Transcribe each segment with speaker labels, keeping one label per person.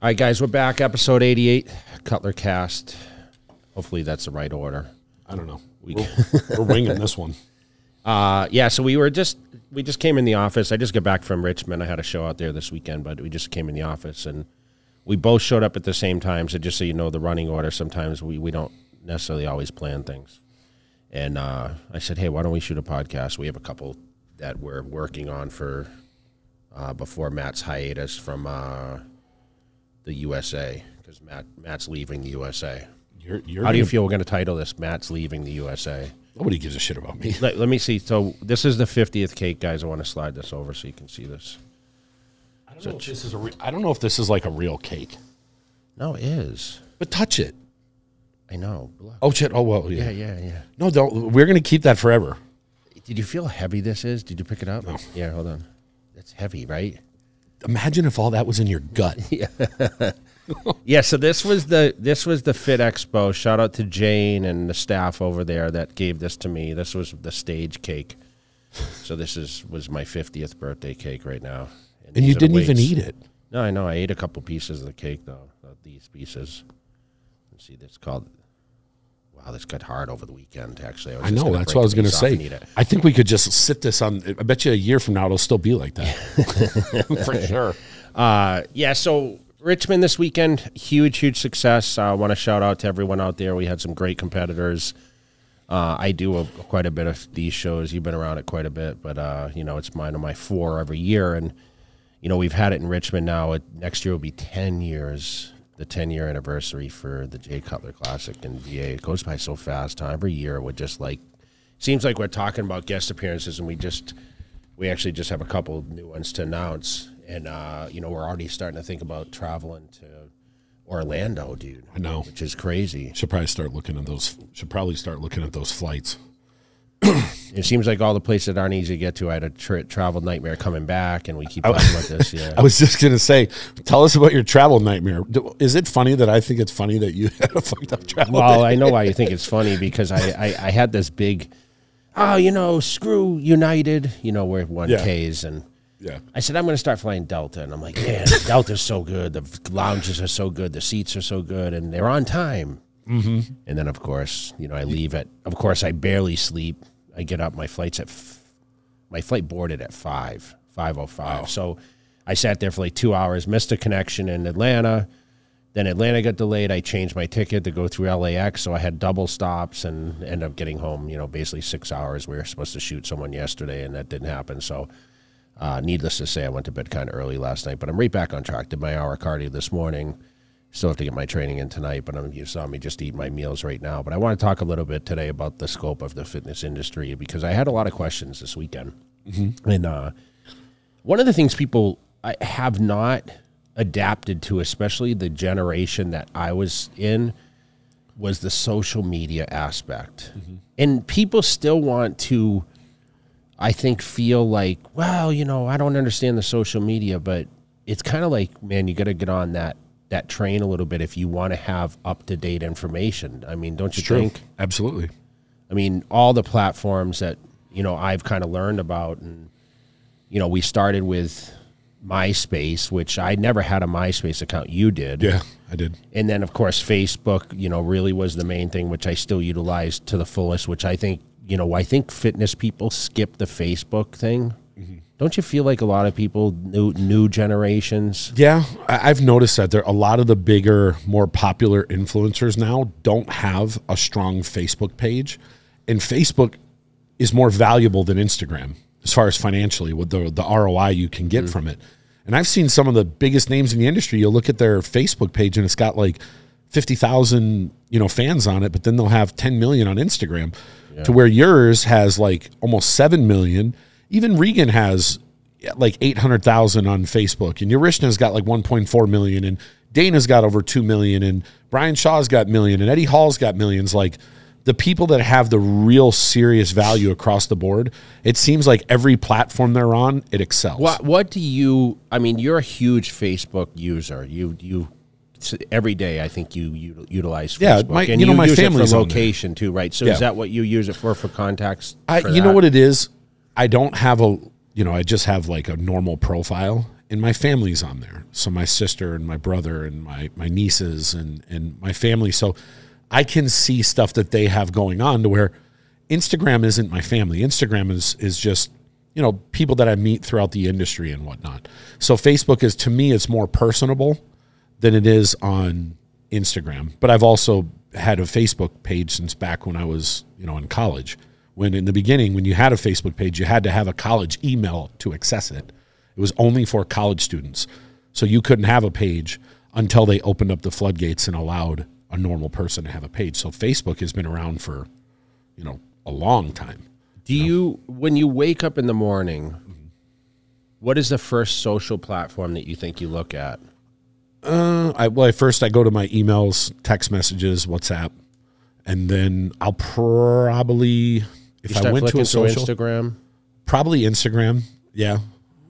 Speaker 1: All right, guys, we're back. Episode 88, Cutler Cast. Hopefully that's the right order.
Speaker 2: I don't know. We, we're, we're winging this one.
Speaker 1: Uh, yeah, so we were just we just came in the office. I just got back from Richmond. I had a show out there this weekend, but we just came in the office and we both showed up at the same time. So just so you know, the running order. Sometimes we we don't necessarily always plan things. And uh, I said, hey, why don't we shoot a podcast? We have a couple that we're working on for uh, before Matt's hiatus from uh, the USA because Matt Matt's leaving the USA.
Speaker 2: You're, you're
Speaker 1: How do you feel we're going to title this? Matt's leaving the USA.
Speaker 2: Nobody gives a shit about me.
Speaker 1: Let, let me see. So this is the 50th cake, guys. I want to slide this over so you can see this.
Speaker 2: I don't, know if this is a re- I don't know if this is like a real cake,
Speaker 1: No, it is.
Speaker 2: but touch it.
Speaker 1: I know.
Speaker 2: Oh shit! Oh well, yeah.
Speaker 1: Yeah, yeah, yeah.
Speaker 2: No, don't. We're gonna keep that forever.
Speaker 1: Did you feel how heavy this is? Did you pick it up? No. Yeah, hold on. It's heavy, right?
Speaker 2: Imagine if all that was in your gut.
Speaker 1: Yeah, yeah. so this was the this was the Fit Expo. Shout out to Jane and the staff over there that gave this to me. This was the stage cake. So this is was my 50th birthday cake right now.
Speaker 2: and
Speaker 1: these
Speaker 2: you didn't even eat it.
Speaker 1: No, I know. I ate a couple pieces of the cake though. These pieces. Let's see. This called. Wow, this got hard over the weekend. Actually, was
Speaker 2: I know. That's what I was going to
Speaker 1: piece off and
Speaker 2: say. I think we could just sit this on. I bet you a year from now it'll still be like that. For sure.
Speaker 1: Uh, yeah. So Richmond this weekend, huge, huge success. I want to shout out to everyone out there. We had some great competitors. Uh, I do a, quite a bit of these shows. You've been around it quite a bit, but uh, you know it's mine of my four every year, and you know we've had it in Richmond now. It, next year will be ten years, the ten year anniversary for the Jay Cutler Classic in VA. It goes by so fast. Huh? Every year we're just like seems like we're talking about guest appearances, and we just we actually just have a couple new ones to announce, and uh, you know we're already starting to think about traveling to Orlando, dude.
Speaker 2: I know.
Speaker 1: which is crazy.
Speaker 2: Should probably start looking at those. Should probably start looking at those flights.
Speaker 1: It seems like all the places that aren't easy to get to. I had a tra- travel nightmare coming back, and we keep talking about this. Yeah,
Speaker 2: I was just gonna say, tell us about your travel nightmare. Is it funny that I think it's funny that you had a fucked up travel?
Speaker 1: Well? I know why you think it's funny because I, I, I had this big, oh, you know, screw United, you know, where one
Speaker 2: Yeah.
Speaker 1: K's and
Speaker 2: yeah,
Speaker 1: I said I'm going to start flying Delta, and I'm like, man, Delta's so good, the lounges are so good, the seats are so good, and they're on time. Mm-hmm. And then of course, you know, I leave at. Of course, I barely sleep. I get up. My flight's at. F- my flight boarded at five five oh five. So I sat there for like two hours, missed a connection in Atlanta. Then Atlanta got delayed. I changed my ticket to go through LAX, so I had double stops and end up getting home. You know, basically six hours. We were supposed to shoot someone yesterday, and that didn't happen. So, uh, needless to say, I went to bed kind of early last night. But I'm right back on track. Did my hour cardio this morning. Still have to get my training in tonight, but I'm, you saw me just eat my meals right now. But I want to talk a little bit today about the scope of the fitness industry because I had a lot of questions this weekend. And uh, one of the things people I have not adapted to, especially the generation that I was in, was the social media aspect. And people still want to, I think, feel like, well, you know, I don't understand the social media, but it's kind of like, man, you got to get on that that train a little bit if you want to have up to date information. I mean, don't you
Speaker 2: true.
Speaker 1: think?
Speaker 2: Absolutely.
Speaker 1: I mean, all the platforms that you know I've kind of learned about, and you know, we started with MySpace, which I never had a MySpace account. You did,
Speaker 2: Yeah, I did.
Speaker 1: and then of course Facebook. You know, really was the main thing, which I still utilize to the fullest. Which I think you know, I think fitness people skip the Facebook thing. Mm-hmm. Don't you feel like a lot of people, new new generations?
Speaker 2: Yeah, I've noticed that there a lot of the bigger, more popular influencers now don't have a strong Facebook page, and Facebook is more valuable than Instagram as far as financially with the the ROI you can get hmm. from it. And I've seen some of the biggest names in the industry. You'll look at their Facebook page and it's got like fifty thousand you know fans on it, but then they'll have ten million on Instagram. To where yours has like almost seven million. Even Regan has like 800,000 on Facebook and Urishna's got like 1.4 million and Dana's got over 2 million and Brian Shaw's got million and Eddie Hall's got millions like the people that have the real serious value across the board it seems like every platform they're on it excels
Speaker 1: What What do you? I mean, you're a huge Facebook user. You you every day. I think you, you utilize Facebook.
Speaker 2: Yeah, my-
Speaker 1: and
Speaker 2: you know, my
Speaker 1: use
Speaker 2: family's
Speaker 1: location too, right? So
Speaker 2: Yeah.
Speaker 1: is that what you use it for for contacts?
Speaker 2: I,
Speaker 1: for
Speaker 2: you know what it is I don't have a you know, I just have like a normal profile and my family's on there. So my sister and my brother and my, my nieces and, and my family. So I can see stuff that they have going on to where Instagram isn't my family. Instagram is, is just, you know, people that I meet throughout the industry and whatnot. So Facebook is, to me, it's more personable than it is on Instagram. But I've also had a Facebook page since back when I was, you know, in college. When in the beginning, when you had a Facebook page, you had to have a college email to access it. It was only for college students. So you couldn't have a page until they opened up the floodgates and allowed a normal person to have a page. So Facebook has been around for, you know, a long time.
Speaker 1: Do you, when you wake up in the morning, what is the first social platform that you think you look at?
Speaker 2: Uh, I, well, first I go to my emails, text messages, WhatsApp, and then I'll probably if I went to a social,
Speaker 1: Instagram.
Speaker 2: probably Instagram. Yeah,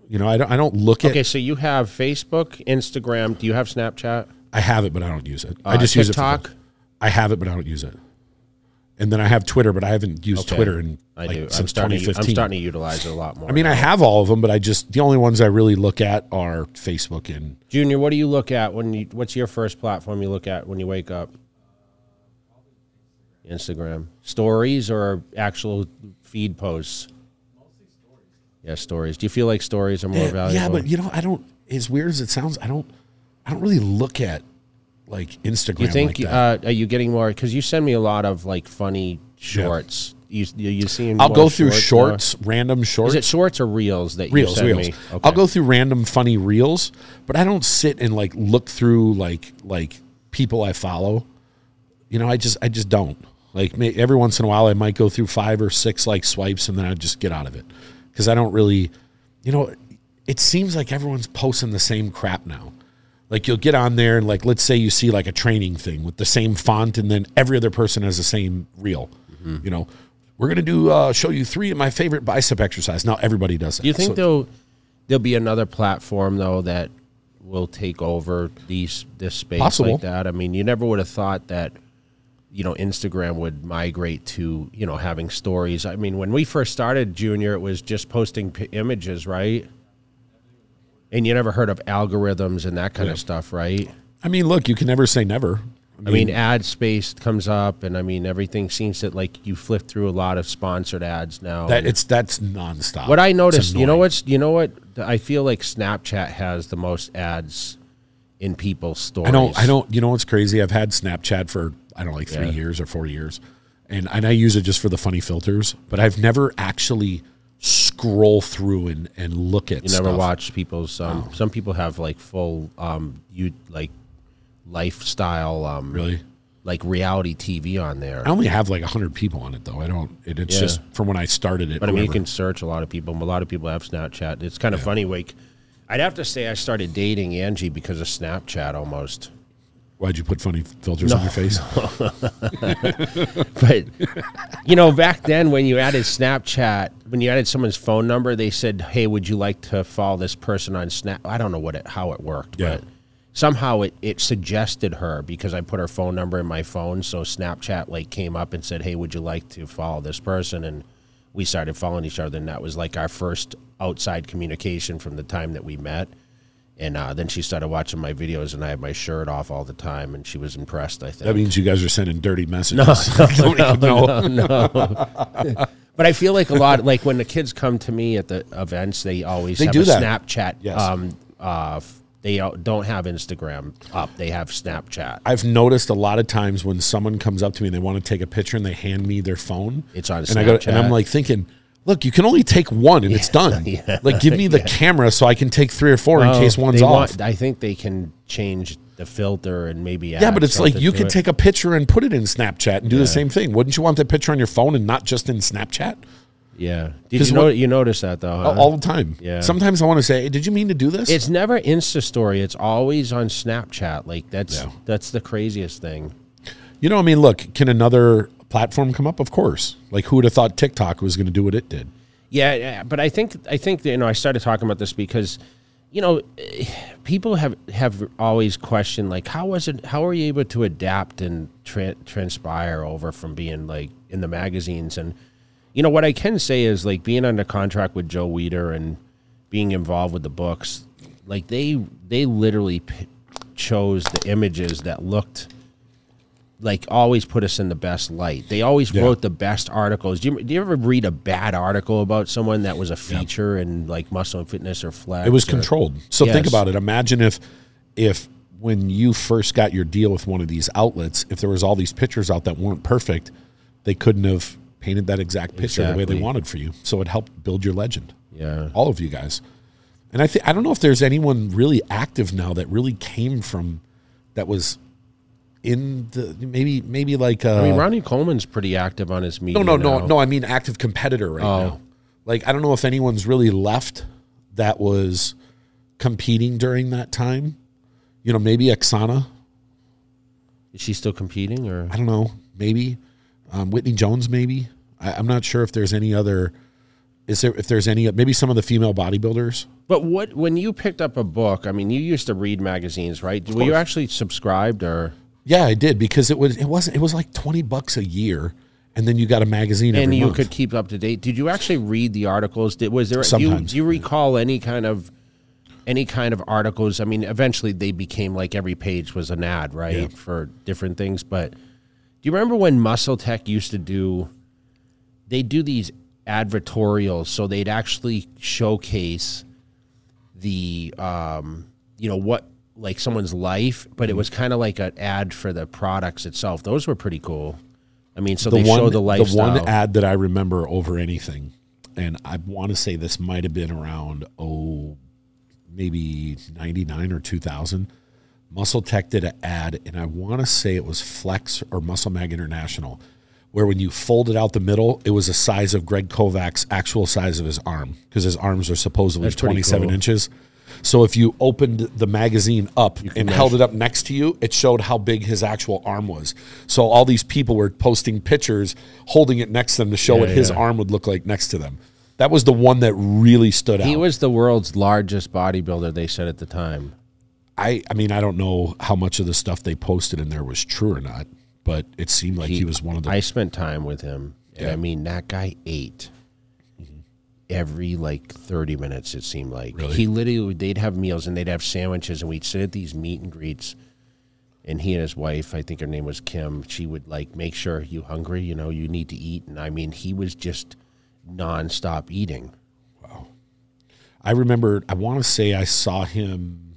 Speaker 2: you know, I don't I don't look at.
Speaker 1: Okay, so you have Facebook, Instagram. Do you have Snapchat?
Speaker 2: I have it, but I don't use it. I
Speaker 1: Uh,
Speaker 2: just use it.
Speaker 1: TikTok?
Speaker 2: For, I have it, but I don't use it. And then I have Twitter, but I haven't used
Speaker 1: Okay.
Speaker 2: Twitter in
Speaker 1: I
Speaker 2: like
Speaker 1: do. I'm
Speaker 2: since
Speaker 1: starting. To,
Speaker 2: 2015.
Speaker 1: I'm starting to utilize it a lot more.
Speaker 2: I mean, I have all of them, but I just the only ones I really look at are Facebook and
Speaker 1: Junior, what do you look at when you? What's your first platform you look at when you wake up? Instagram stories or actual feed posts. Yeah, stories. Do you feel like stories are more
Speaker 2: yeah,
Speaker 1: valuable?
Speaker 2: yeah, but you know, I don't. As weird as it sounds, I don't. I don't really look at like Instagram.
Speaker 1: you think
Speaker 2: like
Speaker 1: uh, are you getting more? Because you send me a lot of like funny shorts. You you, you seeing?
Speaker 2: I'll go through
Speaker 1: now?
Speaker 2: shorts, random shorts.
Speaker 1: Is it shorts or reels that you
Speaker 2: reels,
Speaker 1: send
Speaker 2: reels.
Speaker 1: me? Okay.
Speaker 2: I'll go through random funny reels, but I don't sit and like look through like like people I follow. You know, I just I just don't. Like may, every once in a while, I might go through five or six like swipes, and then I just get out of it because I don't really, you know, it seems like everyone's posting the same crap now. Like you'll get on there and like let's say you see like a training thing with the same font, and then every other person has the same reel.
Speaker 1: Mm-hmm.
Speaker 2: You know, we're gonna do uh, show you three of my favorite bicep exercise. Now everybody does it.
Speaker 1: Do you think
Speaker 2: So-
Speaker 1: there'll there'll be another platform though that will take over these this space
Speaker 2: Possible.
Speaker 1: like that? I mean, you never would have thought that you know Instagram would migrate to you know having stories. I mean, when we first started Junior, it was just posting p- images, right? And you never heard of algorithms and that kind
Speaker 2: Yeah.
Speaker 1: of stuff, right?
Speaker 2: I mean, look, you can never say never.
Speaker 1: I mean, ad space comes up, and I mean, everything seems that like you flip through a lot of sponsored ads now.
Speaker 2: that it's that's nonstop.
Speaker 1: What I noticed, you know what's, you know what? I feel like Snapchat has the most ads in people's stories.
Speaker 2: I don't. I don't. You know what's crazy? I've had Snapchat for I don't know, like three
Speaker 1: Yeah.
Speaker 2: years or four years, and and I use it just for the funny filters. But I've never actually scroll through and and look at.
Speaker 1: You never
Speaker 2: stuff.
Speaker 1: watch people's. Um, Some people have like full, um, you like lifestyle, um,
Speaker 2: Really?
Speaker 1: like reality TV on there.
Speaker 2: I only have like hundred people on it though. I don't. It, it's
Speaker 1: Yeah.
Speaker 2: just from when I started it.
Speaker 1: But I mean, you can search a lot of people. A lot of people have Snapchat. It's kind of funny. Like, I'd have to say I started dating Angie because of Snapchat almost.
Speaker 2: Why'd you put funny filters on your face?
Speaker 1: But you know, back then when you added Snapchat, when you added someone's phone number, they said, "Hey, would you like to follow this person on Snap?" I don't know what it how it worked,
Speaker 2: Yeah.
Speaker 1: but somehow it, it suggested her because I put her phone number in my phone. So Snapchat like came up and said, "Hey, would you like to follow this person?" And we started following each other, and that was like our first outside communication from the time that we met. And uh, then she started watching my videos, and I had my shirt off all the time, and she was impressed. I think
Speaker 2: That means you guys are sending dirty messages. Nobody can know.
Speaker 1: But I feel like a lot, like when the kids come to me at the events, they always
Speaker 2: They
Speaker 1: have
Speaker 2: do
Speaker 1: a
Speaker 2: that.
Speaker 1: Snapchat.
Speaker 2: Yes.
Speaker 1: Um, uh, f- they uh, don't have Instagram up; they have Snapchat.
Speaker 2: I've noticed a lot of times when someone comes up to me and they want to take a picture and they hand me their phone.
Speaker 1: It's on
Speaker 2: and I go and I'm
Speaker 1: Snapchat.
Speaker 2: like thinking, look, you can only take one and it's done. Like give me the camera so I can take three or four in case one's off.
Speaker 1: want- I think they can change the filter and maybe
Speaker 2: yeah, but it's like you
Speaker 1: it.
Speaker 2: take a picture and put it in Snapchat and do the same thing. Wouldn't you want that picture on your phone and not just in Snapchat?
Speaker 1: Yeah, did you know
Speaker 2: what-
Speaker 1: you notice that though? huh?
Speaker 2: All the time.
Speaker 1: Yeah.
Speaker 2: Sometimes I want to say, hey, did you mean to do this?
Speaker 1: it's never Insta story. It's always on Snapchat. Like that's
Speaker 2: Yeah.
Speaker 1: that's the craziest thing.
Speaker 2: you know, I mean, look, can another platform come up? Of course. Like who would have thought TikTok was going to do what it did?
Speaker 1: Yeah, but I think I think you know I started talking about this because you know people have have always questioned like how was it how are you able to adapt and tra- transpire over from being like in the magazines and you know what I can say is like being under contract with Joe Weider and being involved with the books, like they they literally p- chose the images that looked like always put us in the best light. They always
Speaker 2: Yeah.
Speaker 1: wrote the best articles. Do you, do you ever read a bad article about someone that was a feature in like Muscle and Fitness or Flex?
Speaker 2: It was
Speaker 1: or-
Speaker 2: controlled. So think about it. Imagine if if when you first got your deal with one of these outlets, if there was all these pictures out that weren't perfect, they couldn't have painted that exact picture the way they wanted for you. So it helped build your legend.
Speaker 1: Yeah.
Speaker 2: All of you guys. And I think I don't know if there's anyone really active now that really came from that was in the maybe maybe like uh,
Speaker 1: I mean, Ronnie Coleman's pretty active on his media.
Speaker 2: no, no, no,
Speaker 1: now.
Speaker 2: no. I mean active competitor right
Speaker 1: Oh.
Speaker 2: now. Like I don't know if anyone's really left that was competing during that time. You know, maybe Exana.
Speaker 1: Is she still competing or?
Speaker 2: I don't know. Maybe um, Whitney Jones. Maybe I, I'm not sure if there's any other. Is there if there's any maybe some of the female bodybuilders?
Speaker 1: But what when you picked up a book? I mean, you used to read magazines, right? Were you actually subscribed or?
Speaker 2: Yeah, I did because it was it wasn't it was like twenty bucks a year, and then you got a magazine every
Speaker 1: and you
Speaker 2: month.
Speaker 1: could keep up to date. Did you actually read the articles? Did was there? Do you, do you recall any kind of any kind of articles? I mean, eventually they became like every page was an ad, right,
Speaker 2: Yeah.
Speaker 1: for different things. But do you remember when Muscle Tech used to do? They do these advertorials, so they'd actually showcase the um, you know what like someone's life, but it
Speaker 2: Mm-hmm.
Speaker 1: was kind of like an ad for the products itself. Those were pretty cool. I mean, so
Speaker 2: the
Speaker 1: they
Speaker 2: one
Speaker 1: show the lifestyle.
Speaker 2: the one ad that I remember over anything, and I want to say this might have been around oh maybe ninety nine or two thousand. Muscle Tech did an ad, and I want to say it was Flex or Muscle Mag International, where when you folded out the middle, it was the size of Greg Kovacs' actual size of his arm because his arms are supposedly
Speaker 1: That's
Speaker 2: twenty seven
Speaker 1: cool.
Speaker 2: inches. So if you opened the magazine up and held it up next to you, it showed how big his actual arm was. So all these people were posting pictures, holding it next to them to show
Speaker 1: Yeah,
Speaker 2: what his arm would look like next to them. That was the one that really stood
Speaker 1: He
Speaker 2: out.
Speaker 1: He was the world's largest bodybuilder, they said at the time.
Speaker 2: I, I mean, I don't know how much of the stuff they posted in there was true or not, but it seemed like he, was one of the.
Speaker 1: I spent time with him, and
Speaker 2: Yeah.
Speaker 1: I mean, that guy ate every like 30 minutes, it seemed like.
Speaker 2: Really?
Speaker 1: He literally, they'd have meals and they'd have sandwiches, and we'd sit at these meet and greets. And he and his wife, I think her name was Kim, she would like make sure you hungry, you know, you need to eat. And I mean, he was just nonstop eating.
Speaker 2: Wow i remember. I want to say I saw him.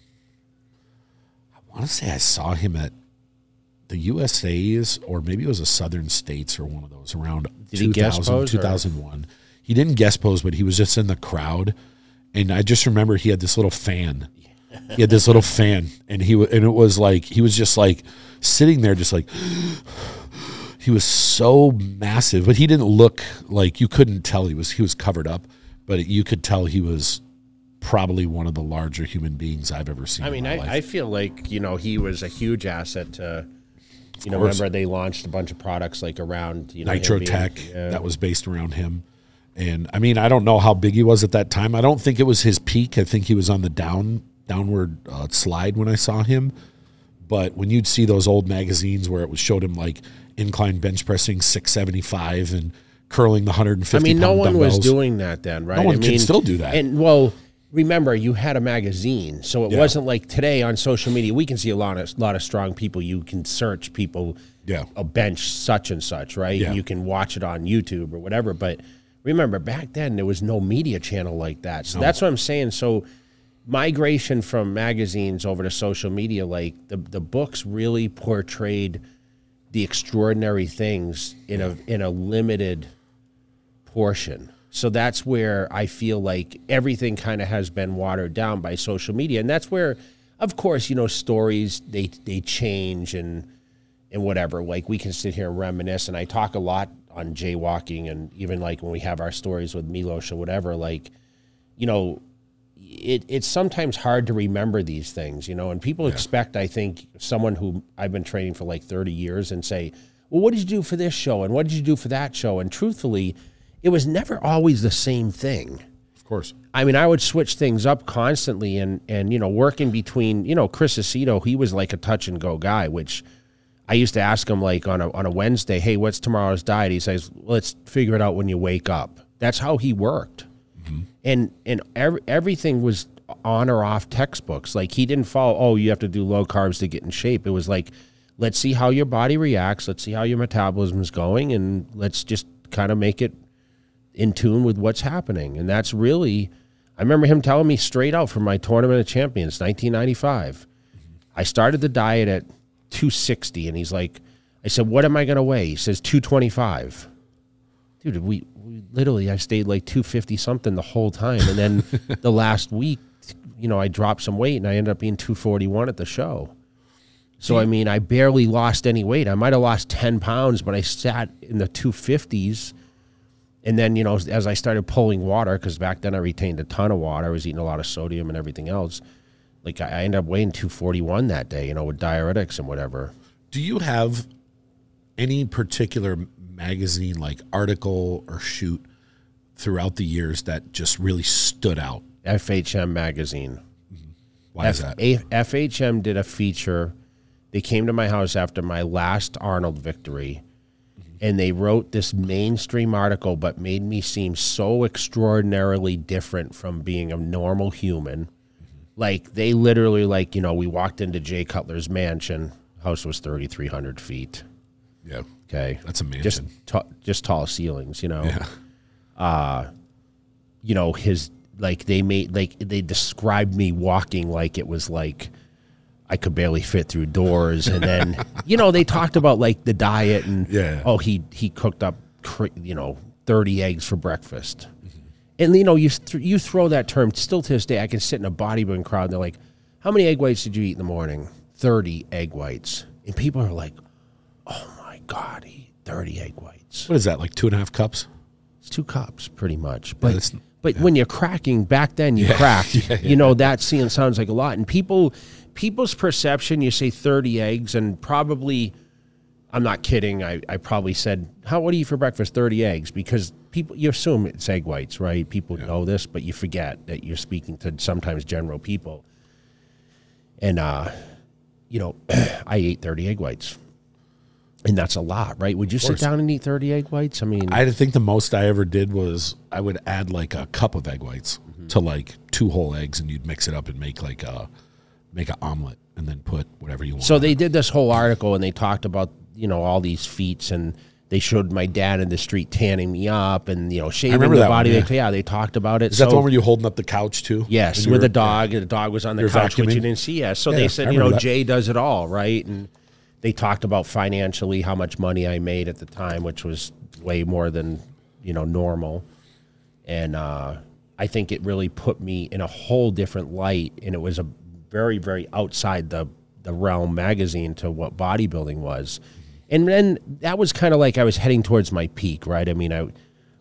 Speaker 2: I want to say I saw him at the USA's, or maybe it was a Southern States or one of those around
Speaker 1: Did he guest
Speaker 2: 2000,
Speaker 1: pose, or-
Speaker 2: 2001. He didn't guest pose, but he was just in the crowd, and I just remember he had this little fan. He had this little fan, and he and it was like he was just like sitting there, just like he was so massive, but he didn't look like you couldn't tell he was he was covered up, but you could tell he was probably one of the larger human beings I've ever seen.
Speaker 1: I mean, I. I feel like you know he was a huge asset to. You know,
Speaker 2: course.
Speaker 1: remember they launched a bunch of products like around you know
Speaker 2: Nitro
Speaker 1: being-
Speaker 2: Tech that was based around him. And I mean, I don't know how big he was at that time. I don't think it was his peak. I think he was on the down downward uh, slide when I saw him. But when you'd see those old magazines where it was showed him like incline bench pressing 675 and curling the 150
Speaker 1: I mean, no one was doing that then, right?
Speaker 2: No one
Speaker 1: I
Speaker 2: can
Speaker 1: mean,
Speaker 2: still do that.
Speaker 1: And well, remember, you had a magazine, so it
Speaker 2: Yeah.
Speaker 1: wasn't like today on social media. We can see a lot of lot of strong people. You can search people,
Speaker 2: Yeah.
Speaker 1: a bench such and such, right?
Speaker 2: Yeah.
Speaker 1: You can watch it on YouTube or whatever. But remember, back then there was no media channel like that. So that's what I'm saying. So migration from magazines over to social media, like the the books really portrayed the extraordinary things in a in a limited portion. So that's where I feel like everything kind of has been watered down by social media, and that's where, of course, you know, stories they they change and and whatever. Like we can sit here and reminisce, and I talk a lot on jaywalking, and even like when we have our stories with Milos or whatever, like you know, it, it's sometimes hard to remember these things, you know, and people expect, I think, someone who I've been training for like 30 years and say, well, what did you do for this show? And what did you do for that show? And truthfully, it was never always the same thing.
Speaker 2: Of course.
Speaker 1: I mean, I would switch things up constantly and, and, you know, working between, you know, Chris Aceto, he was like a touch and go guy, which I used to ask him like on a on a Wednesday, "Hey, what's tomorrow's diet?" He says, "Let's figure it out when you wake up." That's how he worked, mm-hmm. and and ev- everything was on or off textbooks. Like he didn't follow. Oh, you have to do low carbs to get in shape. It was like, let's see how your body reacts. Let's see how your metabolism is going, and let's just kind of make it in tune with what's happening. And that's really, I remember him telling me straight out from my tournament of champions, 1995. Mm-hmm. I started the diet at 260, and he's like, I said, what am I going to weigh? He says 225. Dude, we, we literally, I stayed like 250 something the whole time. And then the last week, you know, I dropped some weight and I ended up being 241 at the show. So, I mean, I barely lost any weight. I might have lost 10 pounds, but I sat in the 250s. And then, you know, as I started pulling water, because back then I retained a ton of water, I was eating a lot of sodium and everything else. Like I I ended up weighing 241 that day, you know, with diuretics and whatever.
Speaker 2: Do you have any particular magazine, like article or shoot, throughout the years that just really stood out?
Speaker 1: FHM magazine. Mm-hmm.
Speaker 2: Why is that?
Speaker 1: A- FHM did a feature. They came to my house after my last Arnold victory, mm-hmm. and they wrote this mainstream article, but made me seem so extraordinarily different from being a normal human. Like they literally, like you know, we walked into Jay Cutler's mansion. House was thirty three hundred feet.
Speaker 2: Yeah,
Speaker 1: Okay,
Speaker 2: that's amazing.
Speaker 1: just ta- just tall ceilings. You know,
Speaker 2: yeah.
Speaker 1: Uh, you know his like they made like they described me walking like it was like I could barely fit through doors and then you know they talked about like the diet and
Speaker 2: Yeah.
Speaker 1: oh he he cooked up you know 30 eggs for breakfast and you know you th- you throw that term still to this day I can sit in a bodybuilding crowd and they're like how many egg whites did you eat in the morning 30 egg whites and people are like oh my god he 30 egg whites
Speaker 2: What is that? Like two and a half cups?
Speaker 1: it's two cups, pretty much. But
Speaker 2: that's-
Speaker 1: but when you're cracking, back then you cracked. You know that seeing sounds like a lot, and people people's perception. You say thirty eggs, and probably, I'm not kidding. I, I probably said, "How what do you eat for breakfast?" Thirty eggs, because people you assume it's egg whites, right? People know this, but you forget that you're speaking to sometimes general people. And uh, you know, I ate thirty egg whites. And that's a lot, right? Would you sit down and eat 30 egg whites? I mean,
Speaker 2: I think the most I ever did was I would add like a cup of egg whites
Speaker 1: Mm-hmm.
Speaker 2: to like two whole eggs, and you'd mix it up and make like a make an omelet, and then put whatever you want.
Speaker 1: So they did this whole article and they talked about you know all these feats and they showed my dad in the street tanning me up and you know shaving the
Speaker 2: that one,
Speaker 1: body.
Speaker 2: yeah.
Speaker 1: They- yeah, they talked about it.
Speaker 2: is that the
Speaker 1: So-
Speaker 2: one where you holding up the couch too?
Speaker 1: Yes, with a dog. and The dog was on the
Speaker 2: You're
Speaker 1: couch, which you didn't see. Yeah, so
Speaker 2: Yeah,
Speaker 1: they said, you know,
Speaker 2: that.
Speaker 1: Jay does it all, right? And they talked about financially how much money I made at the time, which was way more than you know normal. And uh, I think it really put me in a whole different light, and it was a very, very outside the the realm magazine to what bodybuilding was. And then that was kind of like I was heading towards my peak, right? I mean, I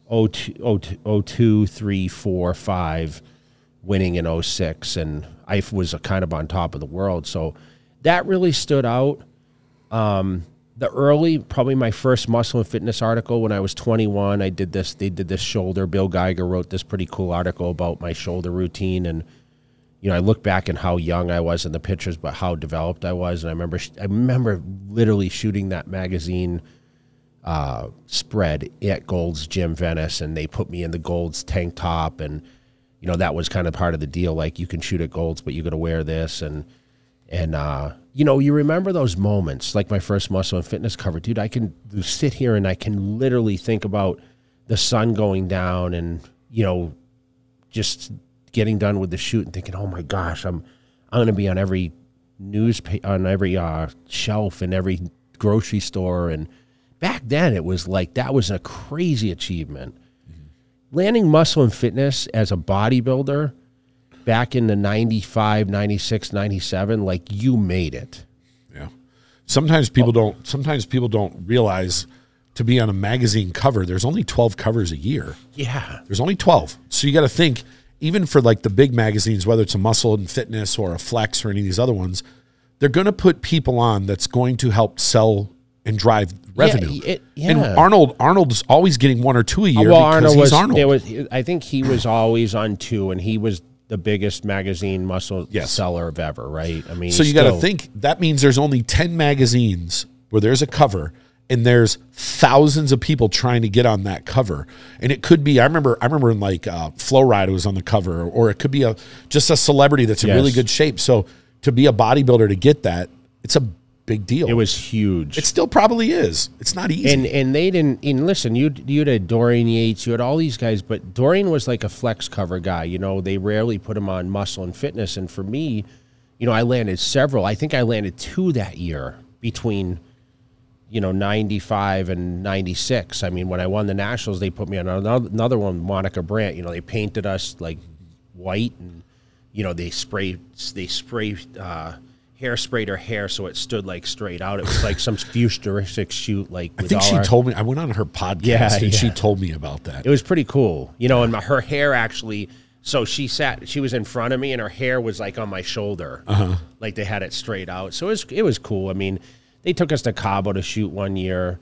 Speaker 1: oh two, oh two, oh two, three, four, five, winning in 06, and I was kind of on top of the world. So that really stood out. Um, the early, probably my first muscle and fitness article when I was 21, I did this. They did this shoulder. Bill Geiger wrote this pretty cool article about my shoulder routine, and you know, I look back and how young I was in the pictures, but how developed I was. And I remember, I remember literally shooting that magazine uh, spread at Gold's Gym Venice, and they put me in the Gold's tank top, and you know that was kind of part of the deal. Like you can shoot at Gold's, but you got to wear this, and and uh, you know you remember those moments, like my first muscle and fitness cover, dude. I can sit here and I can literally think about the sun going down, and you know just getting done with the shoot and thinking, oh my gosh, I'm I'm going to be on every news on every uh, shelf in every grocery store. And back then, it was like that was a crazy achievement. Landing muscle and fitness as a bodybuilder back in the 95, 96, 97, like you made it.
Speaker 2: Yeah. Sometimes people don't. Sometimes people don't realize to be on a magazine cover. There's only twelve covers a year.
Speaker 1: Yeah.
Speaker 2: There's only 12. So you got to think, even for like the big magazines, whether it's a muscle and fitness or a flex or any of these other ones, they're going to put people on that's going to help sell and drive revenue.
Speaker 1: it-
Speaker 2: And. Arnold, Arnold's always getting one or two a year
Speaker 1: well,
Speaker 2: because
Speaker 1: Arnold
Speaker 2: he's
Speaker 1: was,
Speaker 2: Arnold.
Speaker 1: There was, I think he was always on two, and he was the biggest magazine muscle
Speaker 2: Yes.
Speaker 1: seller of ever, right? I mean,
Speaker 2: so you got to think that means there's only 10 magazines where there's a cover and there's thousands of people trying to get on that cover. And it could be i remember i remember in like uh, Flo Rida was on the cover or it could be a just a celebrity that's in
Speaker 1: Yes.
Speaker 2: really good shape. So to be a bodybuilder to get that it's a big deal.
Speaker 1: It was huge.
Speaker 2: it still probably is. It's not easy.
Speaker 1: And and they didn't and listen you you had Dorian Yates you had all these guys but Dorian was like a flex cover guy you know? They rarely put him on muscle and fitness. And for me you know I landed several. I think I landed two that year between you know 95 and 96 I mean when I won the nationals they put me on another, another one Monica Brant. You know they painted us like white and you know they spray they spray uh hairsprayed her hair so it stood like straight out. It was like some futuristic shoot like
Speaker 2: i think
Speaker 1: all
Speaker 2: she
Speaker 1: our-
Speaker 2: told me i went on her podcast
Speaker 1: Yeah,
Speaker 2: and she told me about that.
Speaker 1: It was pretty cool. You know and my, her hair actually so she sat she was in front of me and her hair was like on my shoulder. Uh-huh. like they had it straight out. So it was it was cool. I mean they took us to cabo to shoot one year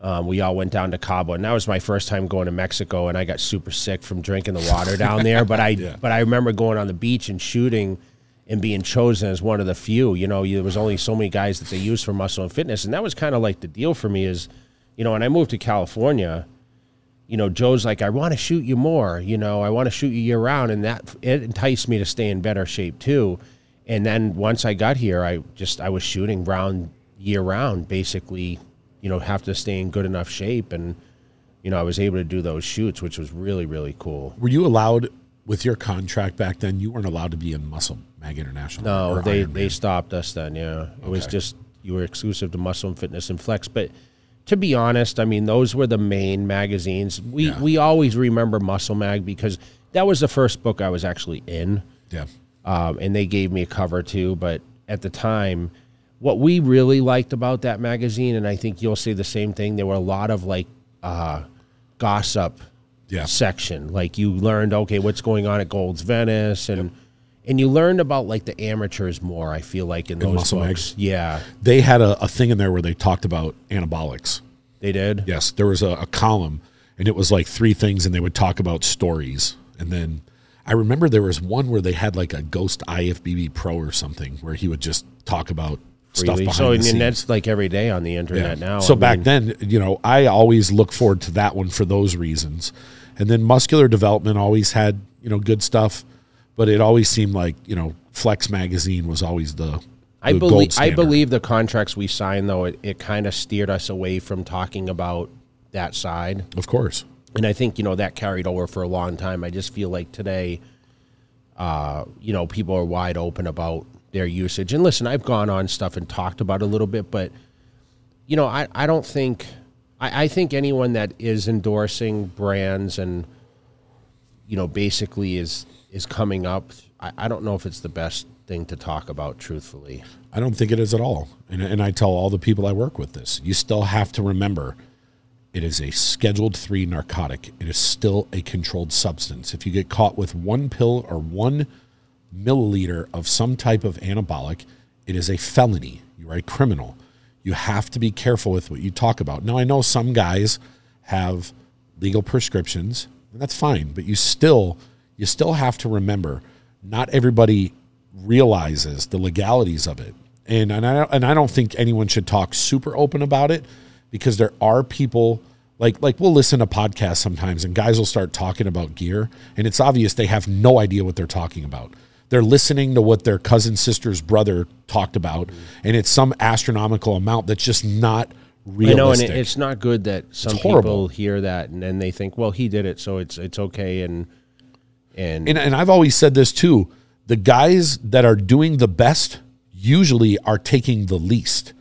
Speaker 1: um, we all went down to Cabo, and that was my first time going to Mexico, and I got super sick from drinking the water down there. But I, but I remember going on the beach and shooting, and being chosen as one of the few. You know, there was only so many guys that they used for muscle and fitness, and that was kind of like the deal for me. Is, you know, when I moved to California, you know, Joe's like, I want to shoot you more. You know, I want to shoot you year round, and that it enticed me to stay in better shape too. And then once I got here, I just I was shooting round year round, basically. You know, have to stay in good enough shape, and you know, I was able to do those shoots, which was really really cool.
Speaker 2: were you allowed with your contract back then you weren't allowed to be in muscle mag international
Speaker 1: No, they
Speaker 2: Ironman.
Speaker 1: they stopped us then. Yeah, it was just you were exclusive to Muscle and Fitness and Flex. But to be honest, I mean those were the main magazines. We
Speaker 2: Yeah.
Speaker 1: we always remember Muscle Mag because that was the first book I was actually in,
Speaker 2: yeah
Speaker 1: um, and they gave me a cover too. But at the time, what we really liked about that magazine, and I think you'll say the same thing, there were a lot of like uh, gossip
Speaker 2: Yeah.
Speaker 1: section. Like you learned, okay, what's going on at Gold's Venice, and and you learned about like the amateurs more. I feel like in those
Speaker 2: Muscle
Speaker 1: books, yeah,
Speaker 2: they had a, a thing in there where they talked about anabolics
Speaker 1: they did.
Speaker 2: Yes, there was a, a column, and it was like three things, and they would talk about stories. And then I remember there was one where they had like a ghost IFBB Pro or something, where he would just talk about stuff
Speaker 1: Really. So
Speaker 2: the mean,
Speaker 1: that's like every day on the internet now.
Speaker 2: So
Speaker 1: I
Speaker 2: back
Speaker 1: mean,
Speaker 2: then, you know, I always look forward to that one for those reasons. And then muscular development always had, you know, good stuff, but it always seemed like, you know, Flex magazine was always the,
Speaker 1: I
Speaker 2: the
Speaker 1: believe I believe the contracts we signed though it, it kind of steered us away from talking about that side.
Speaker 2: Of course.
Speaker 1: and I think you know that carried over for a long time. I just feel like today, uh, you know, people are wide open about their usage. And listen, I've gone on stuff and talked about a little bit, but you know, I, I don't think I, I think anyone that is endorsing brands and you know basically is is coming up. I, I don't know if it's the best thing to talk about, truthfully.
Speaker 2: I don't think it is at all. And, and I tell all the people I work with this. You still have to remember it is a scheduled three narcotic. It is still a controlled substance. If you get caught with one pill or one milliliter of some type of anabolic, it is a felony. You are a criminal. You have to be careful with what you talk about. Now, I know some guys have legal prescriptions, and that's fine, but you still you still have to remember not everybody realizes the legalities of it. And and I and I don't think anyone should talk super open about it because there are people like like we'll listen to podcasts sometimes and guys will start talking about gear and it's obvious they have no idea what they're talking about. They're listening to what their cousin sister's brother talked about and it's some astronomical amount that's just not
Speaker 1: I
Speaker 2: realistic.
Speaker 1: know, and it, it's not good that some people hear that and then they think, well, he did it, so it's it's okay, and and,
Speaker 2: and, and I've always said this too the guys that are doing the best usually are taking the least.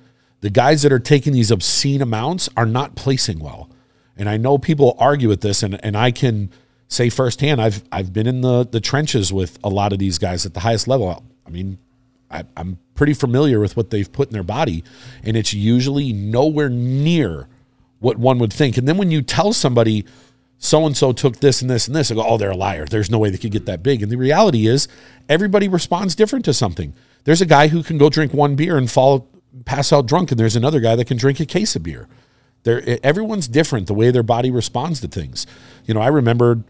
Speaker 2: The guys that are taking these obscene amounts are not placing well. And I know people argue with this, and, and I can say firsthand, I've I've been in the, the trenches with a lot of these guys at the highest level. I mean, I, I'm pretty familiar with what they've put in their body, and it's usually nowhere near what one would think. And then when you tell somebody, so and so took this and this and this, I go, oh, they're a liar. There's no way they could get that big. And the reality is, everybody responds different to something. There's a guy who can go drink one beer and fall, pass out drunk, and there's another guy that can drink a case of beer. There, everyone's different the way their body responds to things. You know, I remembered,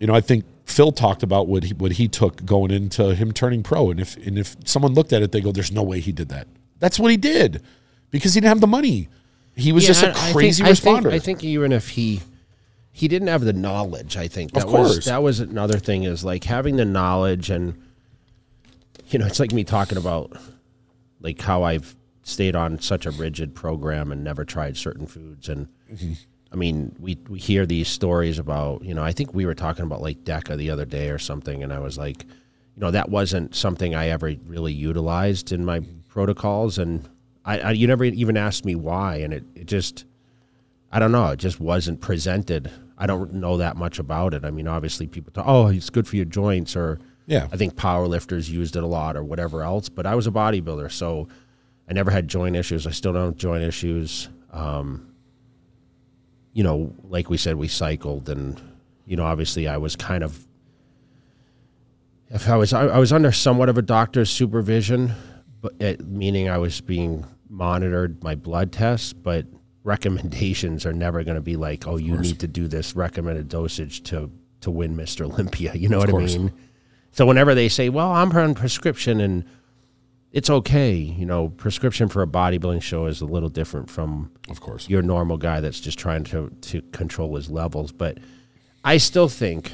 Speaker 2: you know, I think Phil talked about what he, what he took going into him turning pro, and if and if someone looked at it, they go, "There's no way he did that." That's what he did because he didn't have the money. He was just a
Speaker 1: I- I
Speaker 2: crazy
Speaker 1: I think-
Speaker 2: responder.
Speaker 1: I think, even if he he didn't have the knowledge, I think that
Speaker 2: Of
Speaker 1: was
Speaker 2: course.
Speaker 1: that was another thing is like having the knowledge and you know, it's like me talking about like how I've stayed on such a rigid program and never tried certain foods and
Speaker 2: Mm-hmm.
Speaker 1: I mean, we we hear these stories about, you know, I think we were talking about like DECA the other day or something and I was like, you know, that wasn't something I ever really utilized in my protocols and I, I you never even asked me why and it, it just I don't know. It just wasn't presented. I don't know that much about it. I mean, obviously, people talk, oh, it's good for your joints, or
Speaker 2: Yeah.
Speaker 1: I think powerlifters used it a lot, or whatever else. But I was a bodybuilder, so I never had joint issues. I still don't have joint issues. Um, you know, like we said, we cycled, and you know, obviously, I was kind of. If I was, I, I was under somewhat of a doctor's supervision, but it, meaning I was being monitored my blood tests, but recommendations are never going to be like, oh, you need to do this recommended dosage to to win Mr. Olympia. You know what
Speaker 2: course.
Speaker 1: I mean? So whenever they say, well, I'm on prescription and it's okay, you know, prescription for a bodybuilding show is a little different from
Speaker 2: of course.
Speaker 1: your normal guy that's just trying to to control his levels. But I still think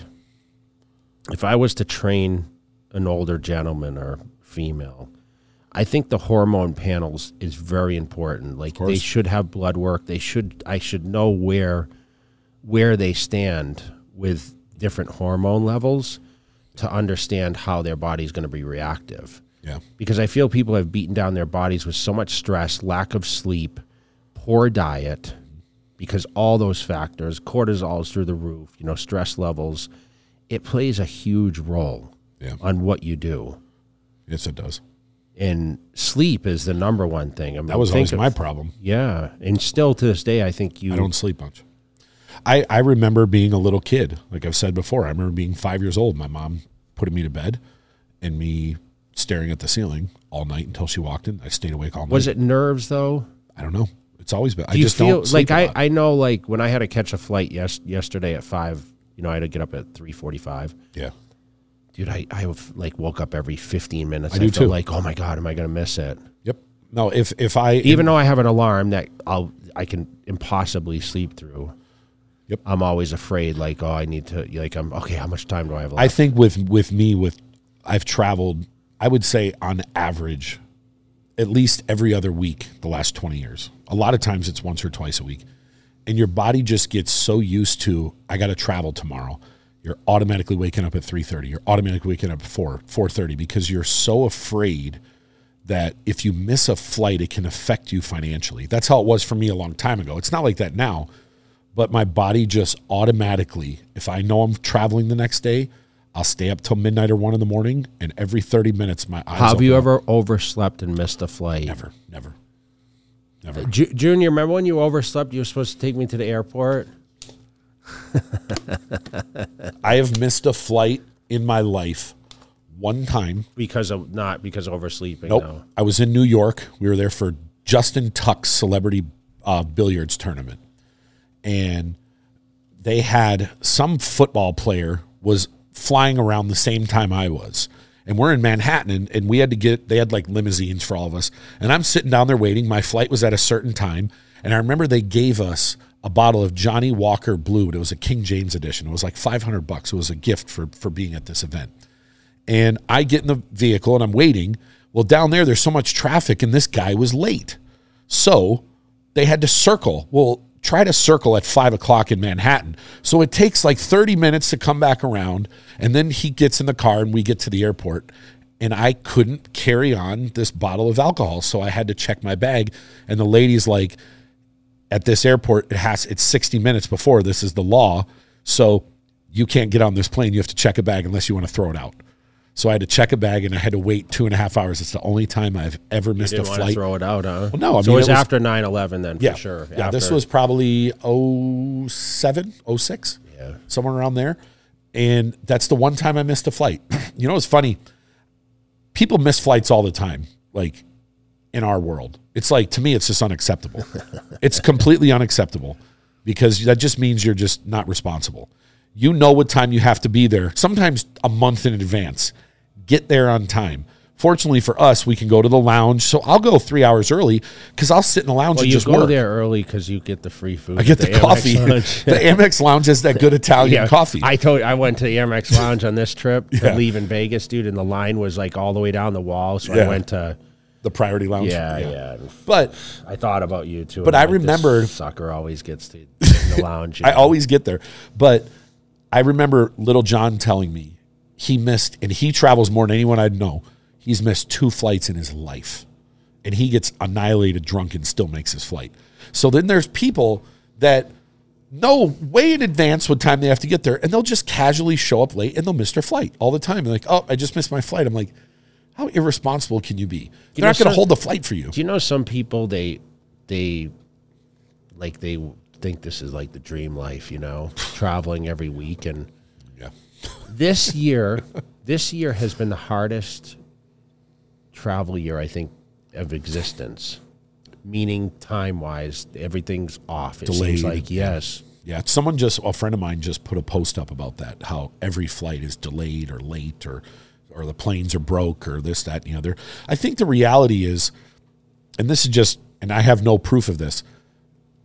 Speaker 1: if I was to train an older gentleman or female, I think the hormone panels is very important. Like they should have blood work. They should I should know where where they stand with different hormone levels to understand how their body's going to be reactive
Speaker 2: Yeah.
Speaker 1: because I feel people have beaten down their bodies with so much stress, lack of sleep, poor diet, because all those factors, cortisol is through the roof, you know, stress levels, it plays a huge role
Speaker 2: Yeah.
Speaker 1: on what you do.
Speaker 2: Yes, it does.
Speaker 1: And sleep is the number one thing. I mean,
Speaker 2: That was always
Speaker 1: of-
Speaker 2: my problem.
Speaker 1: yeah, and still to this day, I think you.
Speaker 2: I don't sleep much. I, I remember being a little kid, like I've said before. I remember being five years old, my mom putting me to bed and me staring at the ceiling all night until she walked in. I stayed awake all night.
Speaker 1: Was it nerves though?
Speaker 2: I don't know. It's always been. I
Speaker 1: Do you
Speaker 2: just
Speaker 1: feel
Speaker 2: don't
Speaker 1: like I. I know like when I had to catch a flight yes yesterday at five, you know, I had to get up at three forty five.
Speaker 2: yeah.
Speaker 1: Dude, I, I have, like woke up every 15 minutes.
Speaker 2: I
Speaker 1: I,
Speaker 2: do
Speaker 1: feel
Speaker 2: too.
Speaker 1: like, oh my God, am I going to miss it?
Speaker 2: Yep. No, if if I
Speaker 1: Even though I have an alarm that I'll, I can impossibly sleep through.
Speaker 2: Yep.
Speaker 1: I'm always afraid, like, oh, I need to, like, I'm, okay, how much time do I have left?
Speaker 2: I think with with me with I've traveled I would say on average at least every other week the last 20 years. A lot of times it's once or twice a week. And your body just gets so used to I got to travel tomorrow. You're automatically waking up at 3:30. You're automatically waking up at 4 4:30 because you're so afraid that if you miss a flight it can affect you financially. That's how it was for me a long time ago. It's not like that now but my body just automatically, if I know I'm traveling the next day, I'll stay up till midnight or one in the morning, and every 30 minutes my eyes.
Speaker 1: have you
Speaker 2: open
Speaker 1: ever overslept and missed a flight?
Speaker 2: up. Never, never, never.
Speaker 1: Ju- Junior, remember when you overslept? You were supposed to take me to the airport.
Speaker 2: I have missed a flight in my life one time.
Speaker 1: because of not because of oversleeping.
Speaker 2: Nope.
Speaker 1: No.
Speaker 2: I was in New York. We were there for Justin Tuck's celebrity uh, billiards tournament, and they had some football player was flying around the same time I was. And we're in Manhattan, and, and we had to get, they had like limousines for all of us. And I'm sitting down there waiting. My flight was at a certain time. And I remember they gave us a bottle of Johnnie Walker Blue. It was a King James edition. It was like 500 bucks. It was a gift for, for being at this event and I get in the vehicle and I'm waiting. Well, down there, there's so much traffic, and this guy was late. So they had to circle. Well, try to circle at five o'clock in Manhattan. So it takes like 30 minutes to come back around. And then he gets in the car and we get to the airport. And I couldn't carry on this bottle of alcohol. So I had to check my bag. And the lady's like, at this airport, it has it's 60 minutes before. This is the law. So you can't get on this plane. You have to check a bag unless you want to throw it out. So I had to check a bag and I had to wait two and a half hours. It's the only time I've ever missed a
Speaker 1: Didn't want to
Speaker 2: flight.
Speaker 1: throw it out, huh?
Speaker 2: Well, no, I
Speaker 1: so
Speaker 2: mean,
Speaker 1: it was,
Speaker 2: it was-
Speaker 1: after 9-11 then,
Speaker 2: yeah,
Speaker 1: for sure.
Speaker 2: Yeah, this was probably 07, 06,
Speaker 1: Yeah.
Speaker 2: somewhere around there. And that's the one time I missed a flight. you know, it's funny. People miss flights all the time, like in our world. It's like, to me, it's just unacceptable. it's completely unacceptable because that just means you're just not responsible. You know what time you have to be there, sometimes a month in advance. Get there on time. Fortunately for us, we can go to the lounge. So I'll go three hours early because I'll sit in the lounge
Speaker 1: Well,
Speaker 2: and
Speaker 1: you
Speaker 2: just
Speaker 1: go there early because you get the free food.
Speaker 2: I get
Speaker 1: at
Speaker 2: the, coffee. The Amex Lounge has that good Italian coffee.
Speaker 1: I told you, I went to the Amex Lounge on this trip to
Speaker 2: Yeah.
Speaker 1: leave in Vegas, dude, and the line was like all the way down the wall. So
Speaker 2: Yeah.
Speaker 1: I went to
Speaker 2: the Priority Lounge.
Speaker 1: yeah, yeah. yeah.
Speaker 2: But
Speaker 1: I thought about you too.
Speaker 2: But
Speaker 1: I'm like, this
Speaker 2: remember-
Speaker 1: sucker always gets to the lounge.
Speaker 2: I
Speaker 1: know?
Speaker 2: always get there. But I remember little John telling me he missed, and he travels more than anyone I'd know. He's missed two flights in his life, and he gets annihilated drunk and still makes his flight. So then there's people that know way in advance what time they have to get there, and they'll just casually show up late and they'll miss their flight all the time. They're like, "Oh, I just missed my flight." I'm like, "How irresponsible can you be? They're
Speaker 1: know,
Speaker 2: not going to hold the flight for you."
Speaker 1: Do you know some people they they like they think this is like the dream life, you know, traveling every week and
Speaker 2: Yeah.
Speaker 1: this year this year has been the hardest travel year I think of existence. Meaning time wise, everything's off. It
Speaker 2: Delayed,
Speaker 1: seems like yes.
Speaker 2: Yeah, someone just a friend of mine just put a post up about that. How every flight is delayed or late or or the planes are broke or this that and the other. I think the reality is, and this is just, and I have no proof of this.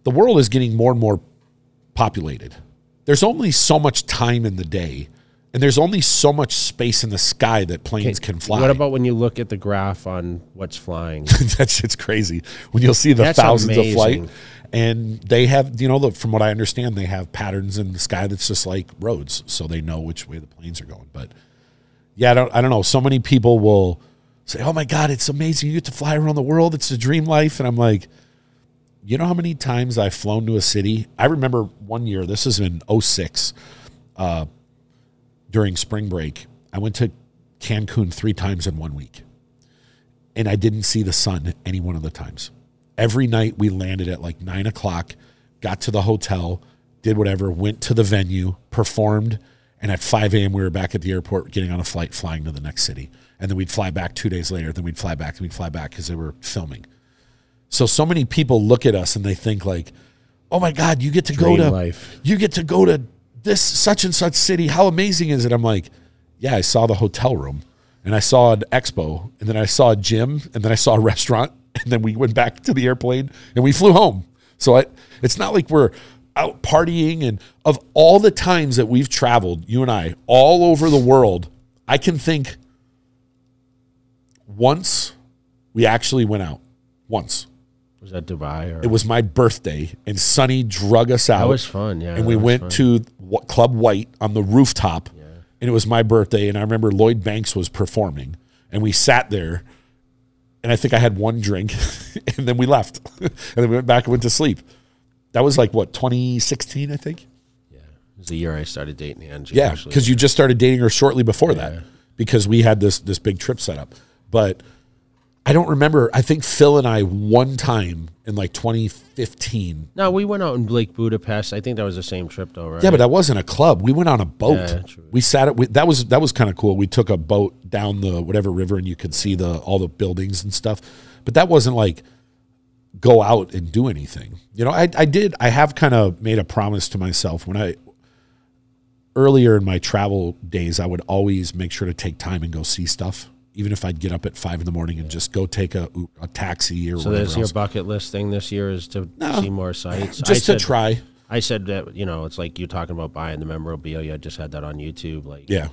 Speaker 2: The world is getting more and more populated. There's only so much time in the day, and there's only so much space in the sky that planes can fly.
Speaker 1: What about when you look at the graph on what's flying?
Speaker 2: That's it's crazy when you'll see the
Speaker 1: That's
Speaker 2: thousands of flight, and they have you know the, from what I understand they have patterns in the sky that's just like roads, so they know which way the planes are going. But yeah, I don't I don't know. So many people will say, "Oh my God, it's amazing! You get to fly around the world. It's a dream life," and I'm like. You know how many times I've flown to a city? I remember one year, this is in 06, uh, during spring break. I went to Cancun three times in one week and I didn't see the sun any one of the times. Every night we landed at like nine o'clock, got to the hotel, did whatever, went to the venue, performed, and at 5 a.m. we were back at the airport getting on a flight flying to the next city. And then we'd fly back two days later, then we'd fly back, then we'd fly back because they were filming. So so many people look at us and they think like, oh my God, you get to go to
Speaker 1: life.
Speaker 2: you get to go to this such and such city. How amazing is it? I'm like, yeah, I saw the hotel room and I saw an expo and then I saw a gym and then I saw a restaurant and then we went back to the airplane and we flew home. So I, it's not like we're out partying and of all the times that we've traveled, you and I, all over the world, I can think once we actually went out. Once.
Speaker 1: Was that Dubai or
Speaker 2: It was my birthday and Sonny drug us out
Speaker 1: that was fun, yeah.
Speaker 2: and we went
Speaker 1: fun.
Speaker 2: to Club White on the rooftop, and it was my birthday. And I remember Lloyd Banks was performing, and we sat there, and I think I had one drink, and then we left, and then we went back and went to sleep. That was like what 2016, I think.
Speaker 1: Yeah. It was the year I started dating Angie.
Speaker 2: Yeah, because you just started dating her shortly before that, because we had this this big trip set up. But I don't remember. I think Phil and I one time in like 2015
Speaker 1: No, we went out in Lake Budapest. I think that was the same trip though, right?
Speaker 2: Yeah, but that wasn't a club. We went on a boat.
Speaker 1: Yeah,
Speaker 2: we sat at we, that was that was kind of cool. We took a boat down the whatever river, and you could see the all the buildings and stuff. But that wasn't like go out and do anything. You know, I I did. I have kind of made a promise to myself when I earlier in my travel days, I would always make sure to take time and go see stuff. Even if I'd get up at five in the morning and just go take a, a taxi or
Speaker 1: so
Speaker 2: whatever
Speaker 1: that's your
Speaker 2: else.
Speaker 1: bucket list thing this year is to
Speaker 2: No.
Speaker 1: see more sites. I
Speaker 2: just to
Speaker 1: said-
Speaker 2: try.
Speaker 1: I said that you know it's like you're talking about buying the memorabilia. I just had that on YouTube. Like
Speaker 2: Yeah.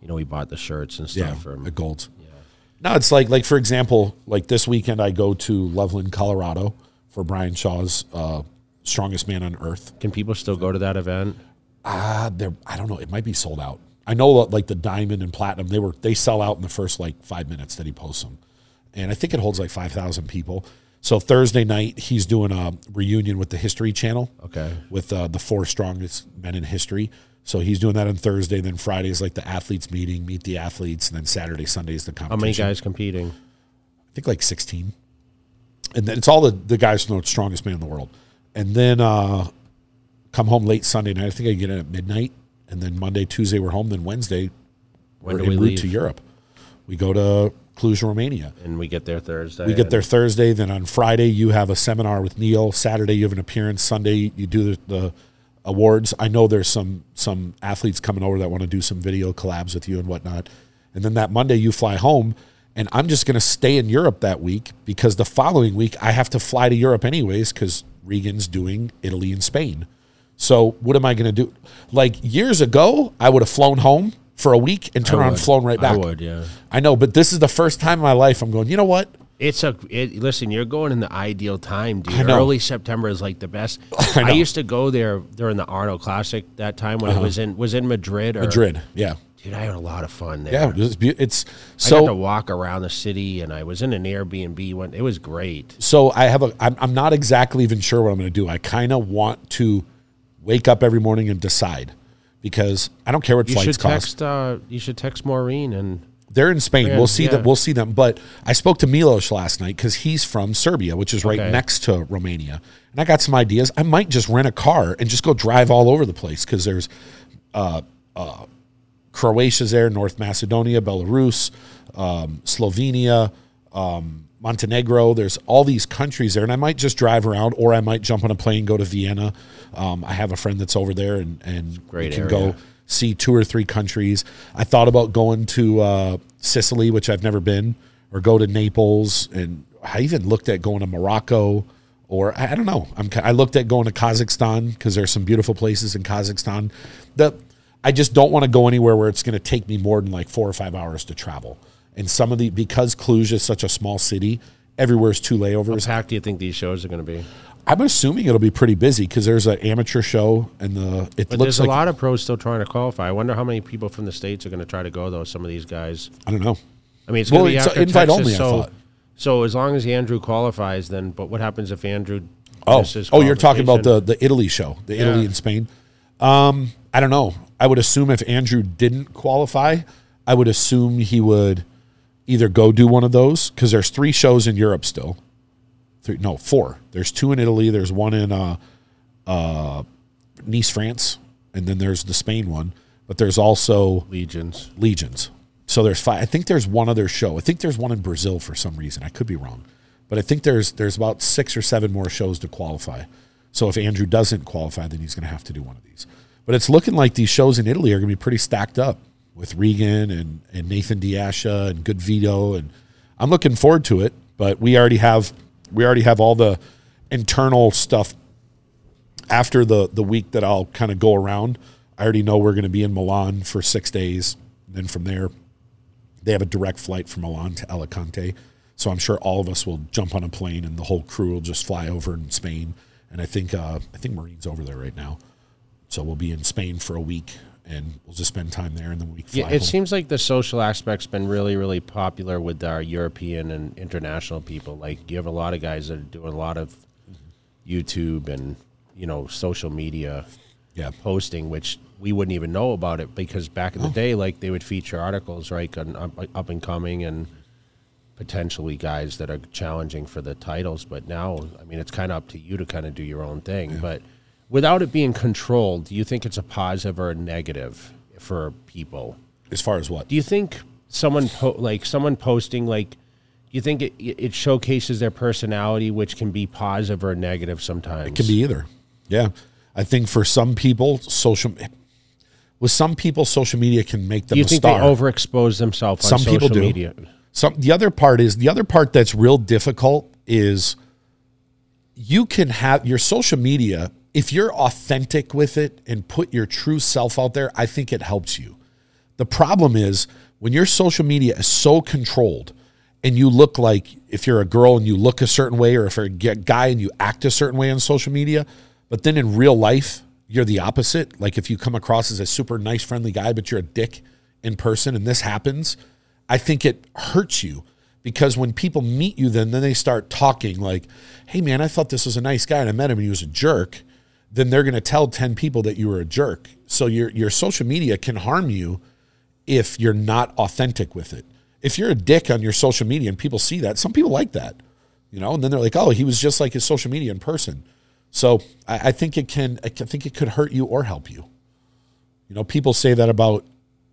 Speaker 1: you know we bought the shirts and
Speaker 2: Yeah,
Speaker 1: stuff. from
Speaker 2: the golds. Yeah. No, it's like like for example, like this weekend I go to Loveland, Colorado for Brian Shaw's uh, Strongest Man on Earth.
Speaker 1: Can people still go to that event?
Speaker 2: Ah, there I don't know. It might be sold out. I know that like the diamond and platinum, they were they sell out in the first like five minutes that he posts them, and I think it holds like five thousand people. So Thursday night he's doing a reunion with the History Channel.
Speaker 1: Okay.
Speaker 2: with uh, the four strongest men in history. So he's doing that on Thursday. Then Friday is like the athletes meeting, meet the athletes, and then Saturday, Sunday is the competition.
Speaker 1: How many guys competing?
Speaker 2: I think like 16. And then it's all the, the guys from the strongest man in the world. And then uh, come home late Sunday night. I think I get in at midnight. And then Monday, Tuesday, we're home. Then Wednesday,
Speaker 1: When
Speaker 2: we're
Speaker 1: do we
Speaker 2: en route
Speaker 1: leave?
Speaker 2: to Europe. We go to Cluj, Romania.
Speaker 1: And we get there Thursday.
Speaker 2: We get there Thursday. Then on Friday, you have a seminar with Neil. Saturday, you have an appearance. Sunday, you do the, the awards. I know there's some some athletes coming over that want to do some video collabs with you and whatnot. And then that Monday, you fly home. and I'm just going to stay in Europe that week because the following week I have to fly to Europe anyways because Regan's doing Italy and Spain. So what am I going to do? Like years ago, I would have flown home for a week and turn
Speaker 1: I
Speaker 2: around and flown right back.
Speaker 1: I would, yeah.
Speaker 2: I know, but this is the first time in my life I'm going. You know what?
Speaker 1: It's a it, listen. You're going in the ideal time, dude.
Speaker 2: I know.
Speaker 1: Early September is like the best.
Speaker 2: I
Speaker 1: I.
Speaker 2: Uh-huh.
Speaker 1: used to go there during the Arnold Classic that time when it was in was in Madrid. Or,
Speaker 2: Madrid. Yeah,
Speaker 1: dude. I had a lot of fun there.
Speaker 2: yeah. It's, be- it's
Speaker 1: I got to walk around the city, and I was in an Airbnb. When it was great.
Speaker 2: So I have a. I'm, I'm not exactly even sure what I'm going to do. I kind of want to wake up every morning and decide because I don't care what
Speaker 1: You
Speaker 2: flights
Speaker 1: should
Speaker 2: cost.
Speaker 1: Uh, you should text Maureen and
Speaker 2: They're in Spain.
Speaker 1: Yeah,
Speaker 2: we'll see
Speaker 1: yeah.
Speaker 2: that. We'll see them. But I spoke to Milos last night because he's from Serbia, which is right
Speaker 1: Okay.
Speaker 2: next to Romania, and I got some ideas. I might just rent a car and just go drive all over the place because there's uh, uh, Croatia's there, North Macedonia, Belarus, um, Slovenia, um, Montenegro. There's all these countries there, and I might just drive around, or I might jump on a plane, go to Vienna. Um, I have a friend that's over there, and and
Speaker 1: Great
Speaker 2: we can
Speaker 1: area.
Speaker 2: go see two or three countries. I thought about going to uh, Sicily, which I've never been, or go to Naples, and I even looked at going to Morocco, or I I don't know. I'm I looked at going to Kazakhstan because there's some beautiful places in Kazakhstan. The I just don't want to go anywhere where it's going to take me more than like four or five hours to travel. And some of the because Cluj is such a small city, everywhere's two layovers.
Speaker 1: How packed do you think these shows are going to be?
Speaker 2: I'm assuming it'll be pretty busy because there's an amateur show and the it
Speaker 1: But
Speaker 2: looks
Speaker 1: there's
Speaker 2: like
Speaker 1: a lot of pros still trying to qualify. I wonder how many people from the states are going to try to go though. Some of these guys.
Speaker 2: I don't know.
Speaker 1: I mean, it's
Speaker 2: Well,
Speaker 1: going to be after
Speaker 2: invite
Speaker 1: Texas,
Speaker 2: only,
Speaker 1: So, so as long as Andrew qualifies, then. But what happens if Andrew?
Speaker 2: Oh, oh, you're talking about the the Italy show, the Italy and Spain. Um, I don't know. I would assume if Andrew didn't qualify, I would assume he would either go do one of those because there's three shows in Europe still. Three, no, four. There's two in Italy. There's one in uh, uh, Nice, France, and then there's the Spain one. But there's also
Speaker 1: legions.
Speaker 2: legions. So there's five. I think there's one other show. I think there's one in Brazil for some reason. I could be wrong, but I think there's there's about six or seven more shows to qualify. So if Andrew doesn't qualify, then he's going to have to do one of these. But it's looking like these shows in Italy are going to be pretty stacked up with Regan and, and Nathan De Asha and Good Vito, and I'm looking forward to it. But we already have we already have all the internal stuff after the the week that I'll kind of go around, I already know we're going to be in Milan for six days. And then from there, they have a direct flight from Milan to Alicante. So I'm sure all of us will jump on a plane, and the whole crew will just fly over in Spain. And I think uh, I think Maureen's over there right now, so we'll be in Spain for a week, and we'll just spend time there, and then we fly
Speaker 1: Yeah, it
Speaker 2: home.
Speaker 1: seems like the social aspect's been really, really popular with our European and international people. Like you have a lot of guys that are doing a lot of YouTube and you know social media
Speaker 2: yeah,
Speaker 1: posting, which we wouldn't even know about it because back in the oh. day, like they would feature articles, right, on up, up and coming and potentially guys that are challenging for the titles. But now, I mean, it's kind of up to you to kind of do your own thing. But without it being controlled, do you think it's a positive or a negative for people?
Speaker 2: as far as what
Speaker 1: Do you think someone po- like someone posting like? Do you think it, it showcases their personality, which can be positive or negative sometimes?
Speaker 2: It can be either. Yeah. I think for some people, social with some people, social media can make them
Speaker 1: Do you think
Speaker 2: star.
Speaker 1: they overexpose themselves on
Speaker 2: Some people do.
Speaker 1: media?
Speaker 2: Some the other part is the other part that's real difficult is you can have your social media if you're authentic with it and put your true self out there, I think it helps you. The problem is when your social media is so controlled and you look like if you're a girl and you look a certain way or if you're a guy and you act a certain way on social media, but then in real life you're the opposite. Like if you come across as a super nice friendly guy but you're a dick in person and this happens, I think it hurts you because when people meet you then then they start talking like, "Hey man, I thought this was a nice guy and I met him and he was a jerk." Then they're going to tell 10 people that you were a jerk. So your your social media can harm you if you're not authentic with it. If you're a dick on your social media and people see that, some people like that, you know, and then they're like, oh, he was just like his social media in person. So I, I think it can, I think it could hurt you or help you. You know, people say that about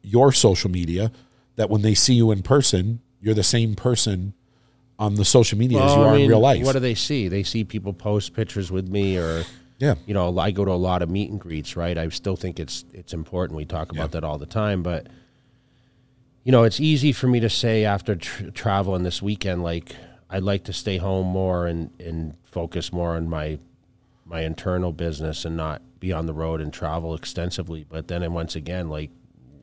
Speaker 2: your social media, that when they see you in person, you're the same person on the social media as you
Speaker 1: Well, I
Speaker 2: are in real life.
Speaker 1: What do they see? They see people post pictures with me, or
Speaker 2: yeah.
Speaker 1: you know, I go to a lot of meet and greets. Right? I still think it's it's important. We talk about that all the time, but you know, it's easy for me to say after tr- traveling this weekend, like I'd like to stay home more and and focus more on my my internal business and not be on the road and travel extensively. But then, and once again, like,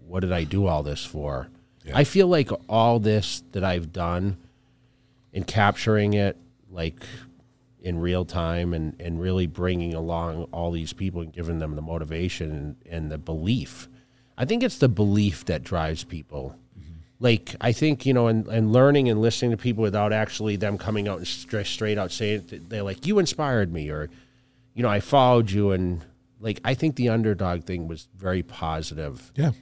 Speaker 1: what did I do all this for? I feel like all this that I've done in capturing it, like in real time and, and really bringing along all these people and giving them the motivation and, and the belief. I think it's the belief that drives people. Like, I think, you know, and, and learning and listening to people without actually them coming out and straight, straight out saying, it, they're like, you inspired me, or, you know, I followed you. And like, I think the underdog thing was very positive
Speaker 2: Yeah.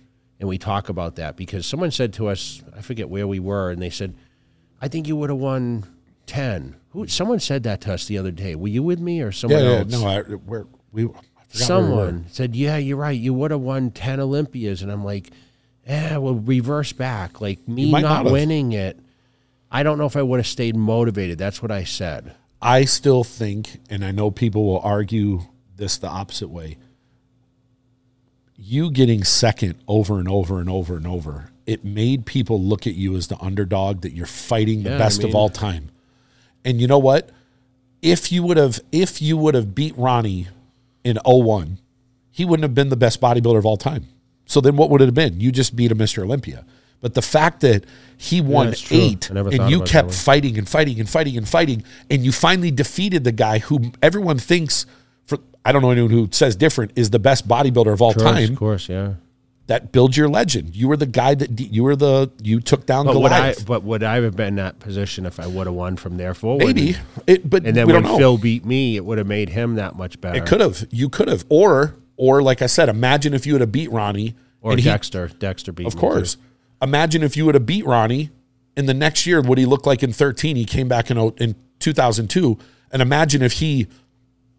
Speaker 1: and we talk about that because someone said to us, I forget where we were, and they said, "I think you would have won ten. Who? Someone said that to us the other day. Were you with me or
Speaker 2: Yeah.
Speaker 1: someone
Speaker 2: yeah
Speaker 1: else?
Speaker 2: no, I, we're, we, I forgot where we
Speaker 1: someone said, "Yeah, you're right. You would have won ten Olympias," and I'm like, "Yeah, well, reverse back. Like me not,
Speaker 2: not
Speaker 1: winning it. I don't know if I would have stayed motivated. That's what I said.
Speaker 2: I still think, and I know people will argue this the opposite way. You getting second over and over and over and over, it made people look at you as the underdog that you're fighting the
Speaker 1: Yeah, I
Speaker 2: best of all time. And you know what? If you would have if you would have beat Ronnie in 01, he wouldn't have been the best bodybuilder of all time. So then what would it have been? You just beat a Mr. Olympia. But the fact that he won
Speaker 1: true.
Speaker 2: eight and you kept fighting and fighting and fighting and fighting, and you finally defeated the guy who everyone thinks, for I don't know anyone who says different, is the best bodybuilder of all time.
Speaker 1: of course, yeah.
Speaker 2: That builds your legend. You were the guy that you were the you took down
Speaker 1: But would I? But would I have been in that position if I would have won from there forward?
Speaker 2: Maybe it, but
Speaker 1: And then
Speaker 2: we
Speaker 1: when
Speaker 2: don't know.
Speaker 1: Phil beat me, it would have made him that much better.
Speaker 2: it could have. You could have, or or like I said, imagine if you would have beat Ronnie
Speaker 1: or
Speaker 2: and he-
Speaker 1: Dexter. Dexter beat
Speaker 2: Of course.
Speaker 1: too.
Speaker 2: Imagine if you would have beat Ronnie in the next year, what he looked like in 13. He came back in, oh, in 2002. And imagine if he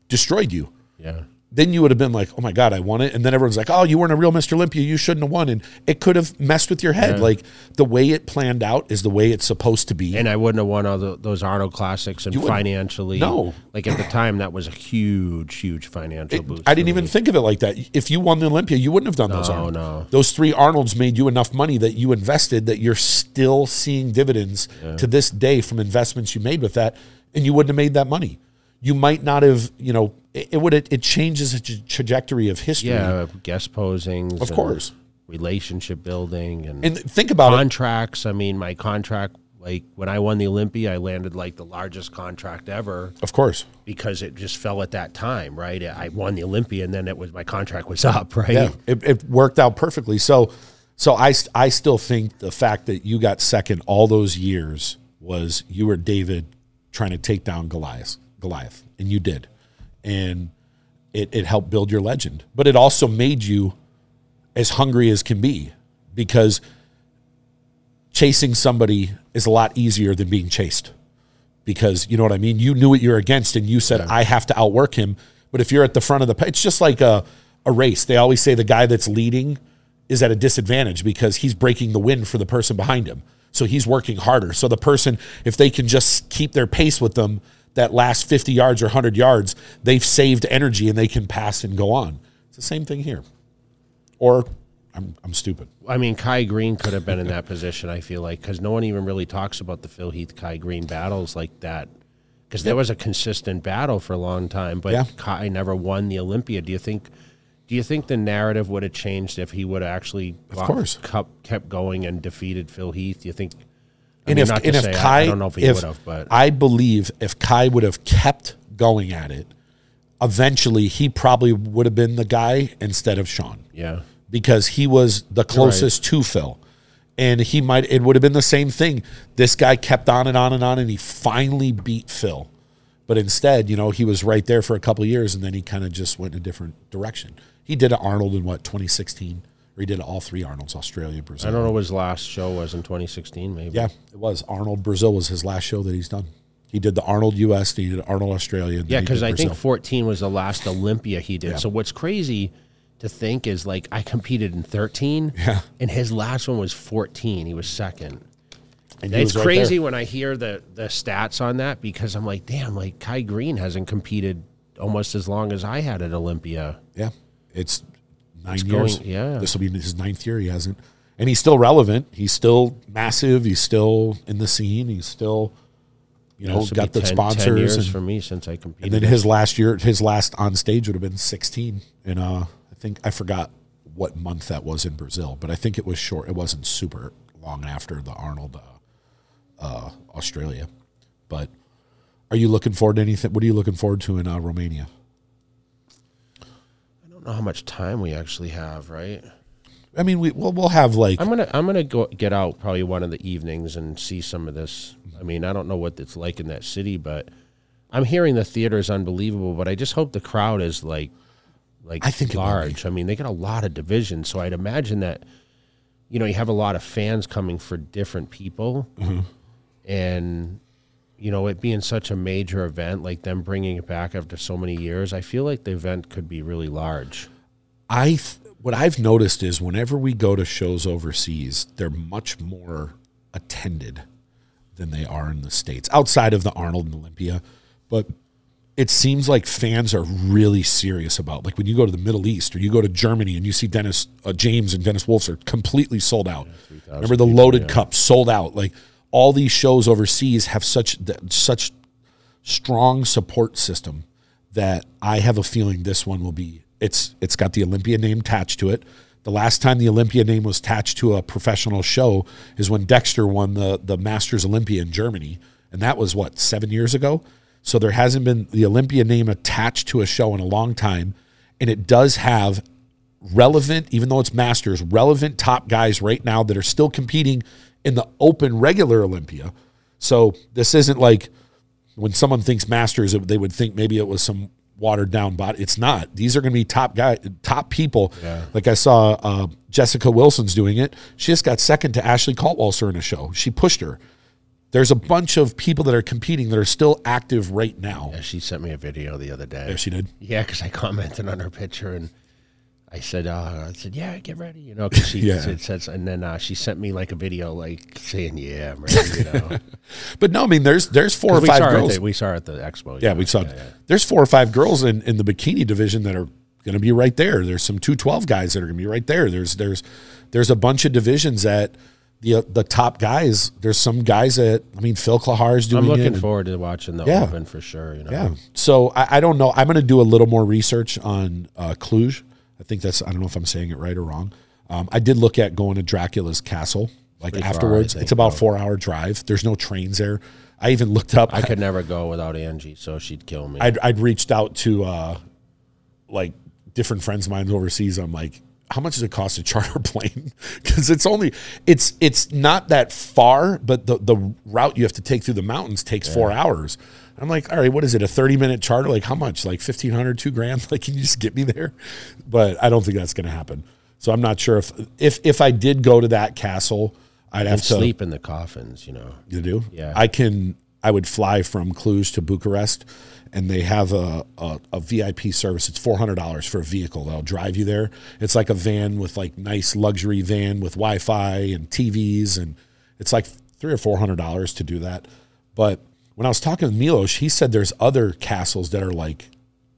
Speaker 2: destroyed you.
Speaker 1: Yeah.
Speaker 2: Then you would have been like, oh my God, I won it. And then everyone's like, oh, you weren't a real Mr. Olympia. You shouldn't have won. And it could have messed with your head. Like the way it planned out is the way it's supposed to be.
Speaker 1: And I wouldn't have won all the, those Arnold Classics and financially.
Speaker 2: No.
Speaker 1: Like at the time, that was a huge, huge financial boost.
Speaker 2: I didn't
Speaker 1: me.
Speaker 2: even think of it like that. If you won the Olympia, you wouldn't have done those
Speaker 1: No,
Speaker 2: Arnold.
Speaker 1: no.
Speaker 2: Those three Arnolds made you enough money that you invested that you're still seeing dividends to this day from investments you made with that, and you wouldn't have made that money. You might not have, you know, it, it would it changes the tra- trajectory of history.
Speaker 1: Yeah, guest posings.
Speaker 2: Of course.
Speaker 1: Relationship building and,
Speaker 2: And think about it.
Speaker 1: contracts. I mean, my contract, like when I won the Olympia, I landed like the largest contract ever
Speaker 2: Of course.
Speaker 1: because it just fell at that time, right? I won the Olympia and then it was my contract was up, right?
Speaker 2: Yeah, it, it worked out perfectly. So, so I, I still think the fact that you got second all those years was you were David trying to take down Goliath, Goliath, and you did, and it, it helped build your legend. But it also made you as hungry as can be because chasing somebody is a lot easier than being chased because you know what I mean. You knew what you're against, and you said, "I have to outwork him." But if you're at the front of the, it's just like a a race. They always say the guy that's leading is at a disadvantage because he's breaking the wind for the person behind him. So he's working harder. So the person, if they can just keep their pace with them, that last 50 yards or 100 yards, they've saved energy and they can pass and go on. It's the same thing here. Or I'm I'm stupid.
Speaker 1: I mean, Kai Greene could have been in that position. I feel like because no one even really talks about the Phil Heath Kai Greene battles like that. Because there was a consistent battle for a long time, but
Speaker 2: Yeah.
Speaker 1: Kai never won the Olympia. Do you think? Do you think the narrative would have changed if he would have actually, of
Speaker 2: course.
Speaker 1: kept, kept going and defeated Phil Heath? Do you think? I
Speaker 2: and
Speaker 1: mean,
Speaker 2: if, and if
Speaker 1: say,
Speaker 2: Kai,
Speaker 1: I, don't know if he would have, but
Speaker 2: I believe if Kai would have kept going at it, eventually he probably would have been the guy instead of Shawn
Speaker 1: yeah,
Speaker 2: because he was the closest to Phil. And he might, it would have been the same thing. This guy kept on and on and on, and he finally beat Phil. But instead, you know, he was right there for a couple of years, and then he kind of just went in a different direction. He did an Arnold in what, 2016? Or he did all three Arnolds, Australia, Brazil.
Speaker 1: I don't know what his last show was in 2016. Maybe.
Speaker 2: Yeah, it was. Arnold Brazil was his last show that he's done. He did the Arnold US, then he did Arnold Australia.
Speaker 1: Yeah, because I think 14 was the last Olympia he did. So what's crazy to think is like I competed in 13,
Speaker 2: Yeah.
Speaker 1: and his last one was 14. He was second.
Speaker 2: And
Speaker 1: It's
Speaker 2: was
Speaker 1: crazy when I hear the the stats on that because I'm like, damn, like Kai Greene hasn't competed almost as long as I had at Olympia.
Speaker 2: Yeah, it's nine
Speaker 1: going-
Speaker 2: years.
Speaker 1: yeah.
Speaker 2: this will be his ninth year. He hasn't, and he's still relevant. He's still massive. He's still in the scene. He's still, you know, got the
Speaker 1: 10 10
Speaker 2: sponsors.
Speaker 1: years
Speaker 2: and-
Speaker 1: for me since I competed.
Speaker 2: and then his last year, his last on stage would have been 16. And uh, I think I forgot what month that was in Brazil, but I think it was short. It wasn't super long after the Arnold uh, uh, Australia. But are you looking forward to anything? What are you looking forward to in uh, Romania?
Speaker 1: Know how much time we actually have, right?
Speaker 2: I mean, we we'll, we'll have like
Speaker 1: I'm gonna I'm gonna go get out probably one of the evenings and see some of this. I mean, I don't know what it's like in that city, but I'm hearing the theater is unbelievable. But I just hope the crowd is like like
Speaker 2: I think it will be.
Speaker 1: large. I mean, they got a lot of divisions, so I'd imagine that you know you have a lot of fans coming for different people,
Speaker 2: Mm-hmm.
Speaker 1: and you know it being such a major event, like them bringing it back after so many years. I feel like the event could be really large.
Speaker 2: I th- what I've noticed is whenever we go to shows overseas, they're much more attended than they are in the states outside of the Arnold and Olympia. But it seems like fans are really serious about like when you go to the Middle East or you go to Germany and you see Dennis uh, James and Dennis Wolfs are completely sold out. Remember the loaded cup sold out. Like all these shows overseas have such such strong support system that I have a feeling this one will be it's it's got the Olympia name attached to it. The last time the Olympia name was attached to a professional show is when Dexter won the the Masters Olympia in Germany, and that was what seven years ago. So there hasn't been the Olympia name attached to a show in a long time, and it does have relevant, even though it's Masters, relevant top guys right now that are still competing in the open regular Olympia. So this isn't like when someone thinks Masters, they would think maybe it was some watered down body. It's not. These are going to be top guy, top people. Like I saw uh, Jessica Wilson's doing it. She just got second to Ashley Kaltwasser in a show. She pushed her. There's a bunch of people that are competing that are still active right now.
Speaker 1: Yeah, she sent me a video the other day.
Speaker 2: Yeah, she did.
Speaker 1: Yeah, because I commented on her picture and I said, uh, I said, yeah, get ready, you know, because she
Speaker 2: Yeah.
Speaker 1: said, said, and then uh, she sent me like a video, like saying, yeah, I'm ready, you know.
Speaker 2: But no, I mean, there's there's four or five girls.
Speaker 1: the, we saw at the expo.
Speaker 2: Yeah,
Speaker 1: you
Speaker 2: we saw.
Speaker 1: yeah, yeah.
Speaker 2: There's four or five girls in, in the bikini division that are going to be right there. There's some two twelve guys that are going to be right there. There's there's there's a bunch of divisions that the uh, the top guys. There's some guys that I mean, Phil Clahar's doing
Speaker 1: I'm looking
Speaker 2: and-
Speaker 1: forward to watching the
Speaker 2: Yeah.
Speaker 1: Open for sure. You know,
Speaker 2: Yeah. So I, I don't know. I'm going to do a little more research on uh, Cluj. I think that's. I don't know if I'm saying it right or wrong. Um, I did look at going to Dracula's castle. Like
Speaker 1: Pretty far,
Speaker 2: afterwards, it's about
Speaker 1: though.
Speaker 2: four hour drive. There's no trains there. I even looked up.
Speaker 1: I could never go without Angie, so she'd kill me.
Speaker 2: I'd, I'd reached out to uh, like different friends of mine overseas. I'm like, how much does it cost to charter a plane? Because it's only it's it's not that far, but the the route you have to take through the mountains takes four hours. I'm like, all right, what is it? A 30 minute charter? Like how much? Like 1500, two grand? Like, can you just get me there? But I don't think that's going to happen. So I'm not sure if if if I did go to that castle, I'd have to
Speaker 1: sleep in the coffins, you know.
Speaker 2: you do?
Speaker 1: Yeah.
Speaker 2: I can. I would fly from Cluj to Bucharest, and they have a, a, a VIP service. It's four hundred dollars for a vehicle that'll drive you there. It's like a van with like nice luxury van with Wi-Fi and TVs, and it's like three or four hundred dollars to do that. But when I was talking with Milos, he said there's other castles that are like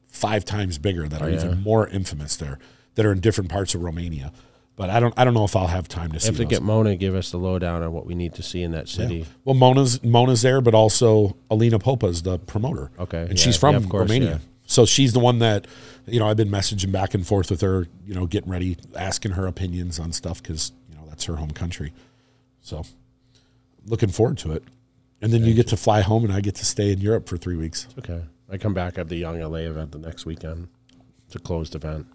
Speaker 2: five times bigger that are oh, even more infamous there that are in different parts of Romania. But I don't. I don't know if I'll have time to see.
Speaker 1: Have to
Speaker 2: those.
Speaker 1: get Mona to give us the lowdown on what we need to see in that city.
Speaker 2: Well, Mona's Mona's there, but also Alina Popa's the promoter.
Speaker 1: Okay,
Speaker 2: and
Speaker 1: yeah,
Speaker 2: she's from
Speaker 1: yeah, course,
Speaker 2: Romania,
Speaker 1: yeah.
Speaker 2: so she's the one that you know I've been messaging back and forth with her. You know, getting ready, asking her opinions on stuff because you know that's her home country. So, looking forward to it. And then you get to fly home, and I get to stay in Europe for three weeks.
Speaker 1: Okay. I come back at the Young LA event the next weekend. It's a closed event.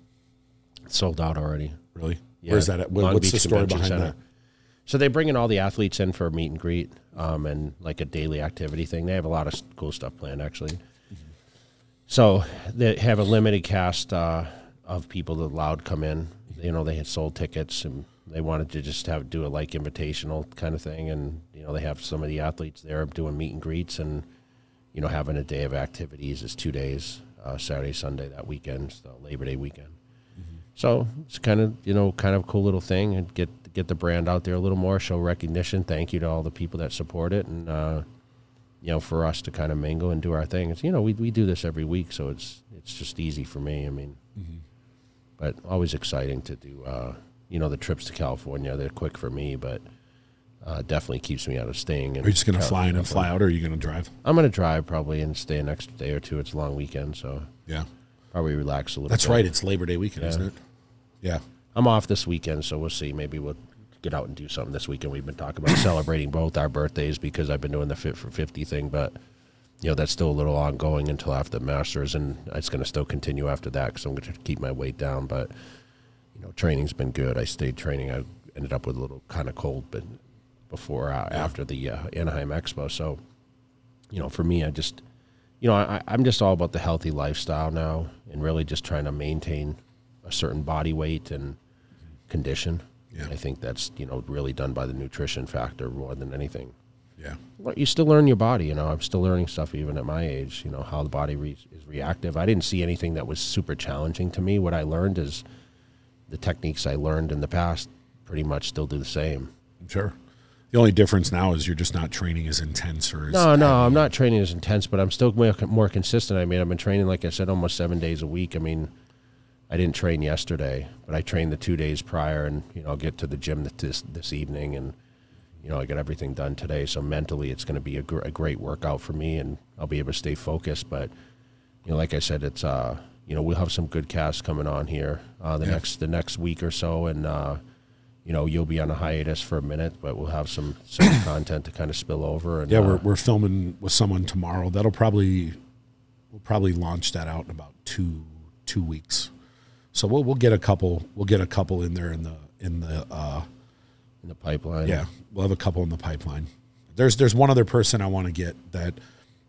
Speaker 1: It's sold out already.
Speaker 2: Really?
Speaker 1: Yeah,
Speaker 2: Where's that? At? What-
Speaker 1: Long
Speaker 2: What's the story
Speaker 1: Convention
Speaker 2: behind
Speaker 1: Center.
Speaker 2: that?
Speaker 1: So they bring in all the athletes in for a meet and greet um, and like a daily activity thing. They have a lot of cool stuff planned actually. So they have a limited cast uh, of people that allowed come in. You know, they had sold tickets and they wanted to just have do a like invitational kind of thing. And you know, they have some of the athletes there doing meet and greets and you know having a day of activities. It's two days, uh, Saturday, Sunday that weekend, so Labor Day weekend. So it's kind of you know kind of a cool little thing and get get the brand out there a little more, show recognition. Thank you to all the people that support it, and uh, you know for us to kind of mingle and do our thing. It's you know we we do this every week, so it's it's just easy for me. I mean, but always exciting to do uh, you know the trips to California. They're quick for me, but uh, definitely keeps me out of staying.
Speaker 2: Are you just going to fly in and fly out, or are you going to drive?
Speaker 1: I'm going to drive probably and stay an extra day or two. It's a long weekend, so
Speaker 2: Yeah,
Speaker 1: probably relax a little.
Speaker 2: that's
Speaker 1: bit.
Speaker 2: right. It's Labor Day weekend, isn't it? Yeah.
Speaker 1: I'm off this weekend, so we'll see. Maybe we'll get out and do something this weekend. We've been talking about celebrating both our birthdays because I've been doing the fit for 50 thing, but you know that's still a little ongoing until after the Masters, and it's going to still continue after that because I'm going to keep my weight down. But you know, training's been good. I stayed training. I ended up with a little kind of cold, but before uh, after the uh, Anaheim Expo, so you know, for me, I just you know I, I'm just all about the healthy lifestyle now, and really just trying to maintain a certain body weight and condition.
Speaker 2: Yeah.
Speaker 1: I think that's you know really done by the nutrition factor more than anything.
Speaker 2: Yeah.
Speaker 1: But you still learn your body. You know, I'm still learning stuff even at my age. You know how the body re- is reactive. I didn't see anything that was super challenging to me. What I learned is the techniques I learned in the past pretty much still do the same.
Speaker 2: Sure. The only difference now is you're just not training as intense or as
Speaker 1: No, no. I'm not training as intense, but I'm still more, more consistent. I mean, I've been training, like I said, almost seven days a week. I mean, I didn't train yesterday, but I trained the two days prior, and you know, I'll get to the gym this this evening, and you know, I got everything done today. So mentally, it's going to be a, gr- a great workout for me, and I'll be able to stay focused. But you know, like I said, it's uh, you know, we'll have some good casts coming on here uh, the
Speaker 2: Yeah.
Speaker 1: next the next week or so, and uh, you know, you'll be on a hiatus for a minute, but we'll have some some content to kind of spill over. And
Speaker 2: Yeah,
Speaker 1: uh,
Speaker 2: we're we're filming with someone tomorrow. That'll probably we'll probably launch that out in about two two weeks. So we'll we'll get a couple we'll get a couple in there in the in the uh
Speaker 1: in the pipeline.
Speaker 2: yeah, we'll have a couple in the pipeline. There's there's one other person I want to get that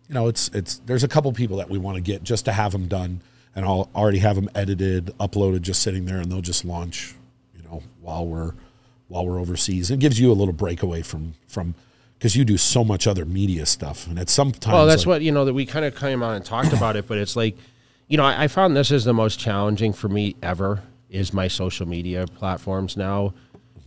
Speaker 2: you know, it's it's there's a couple people that we want to get just to have them done and I'll already have them edited, uploaded just sitting there and they'll just launch, you know, while we're while we're overseas. It gives you a little breakaway from from because you do so much other media stuff, and at sometimes
Speaker 1: Well, that's
Speaker 2: like,
Speaker 1: what you know that we kind of came on and talked about it, but it's like, you know, I, I found this is the most challenging for me ever is my social media platforms now.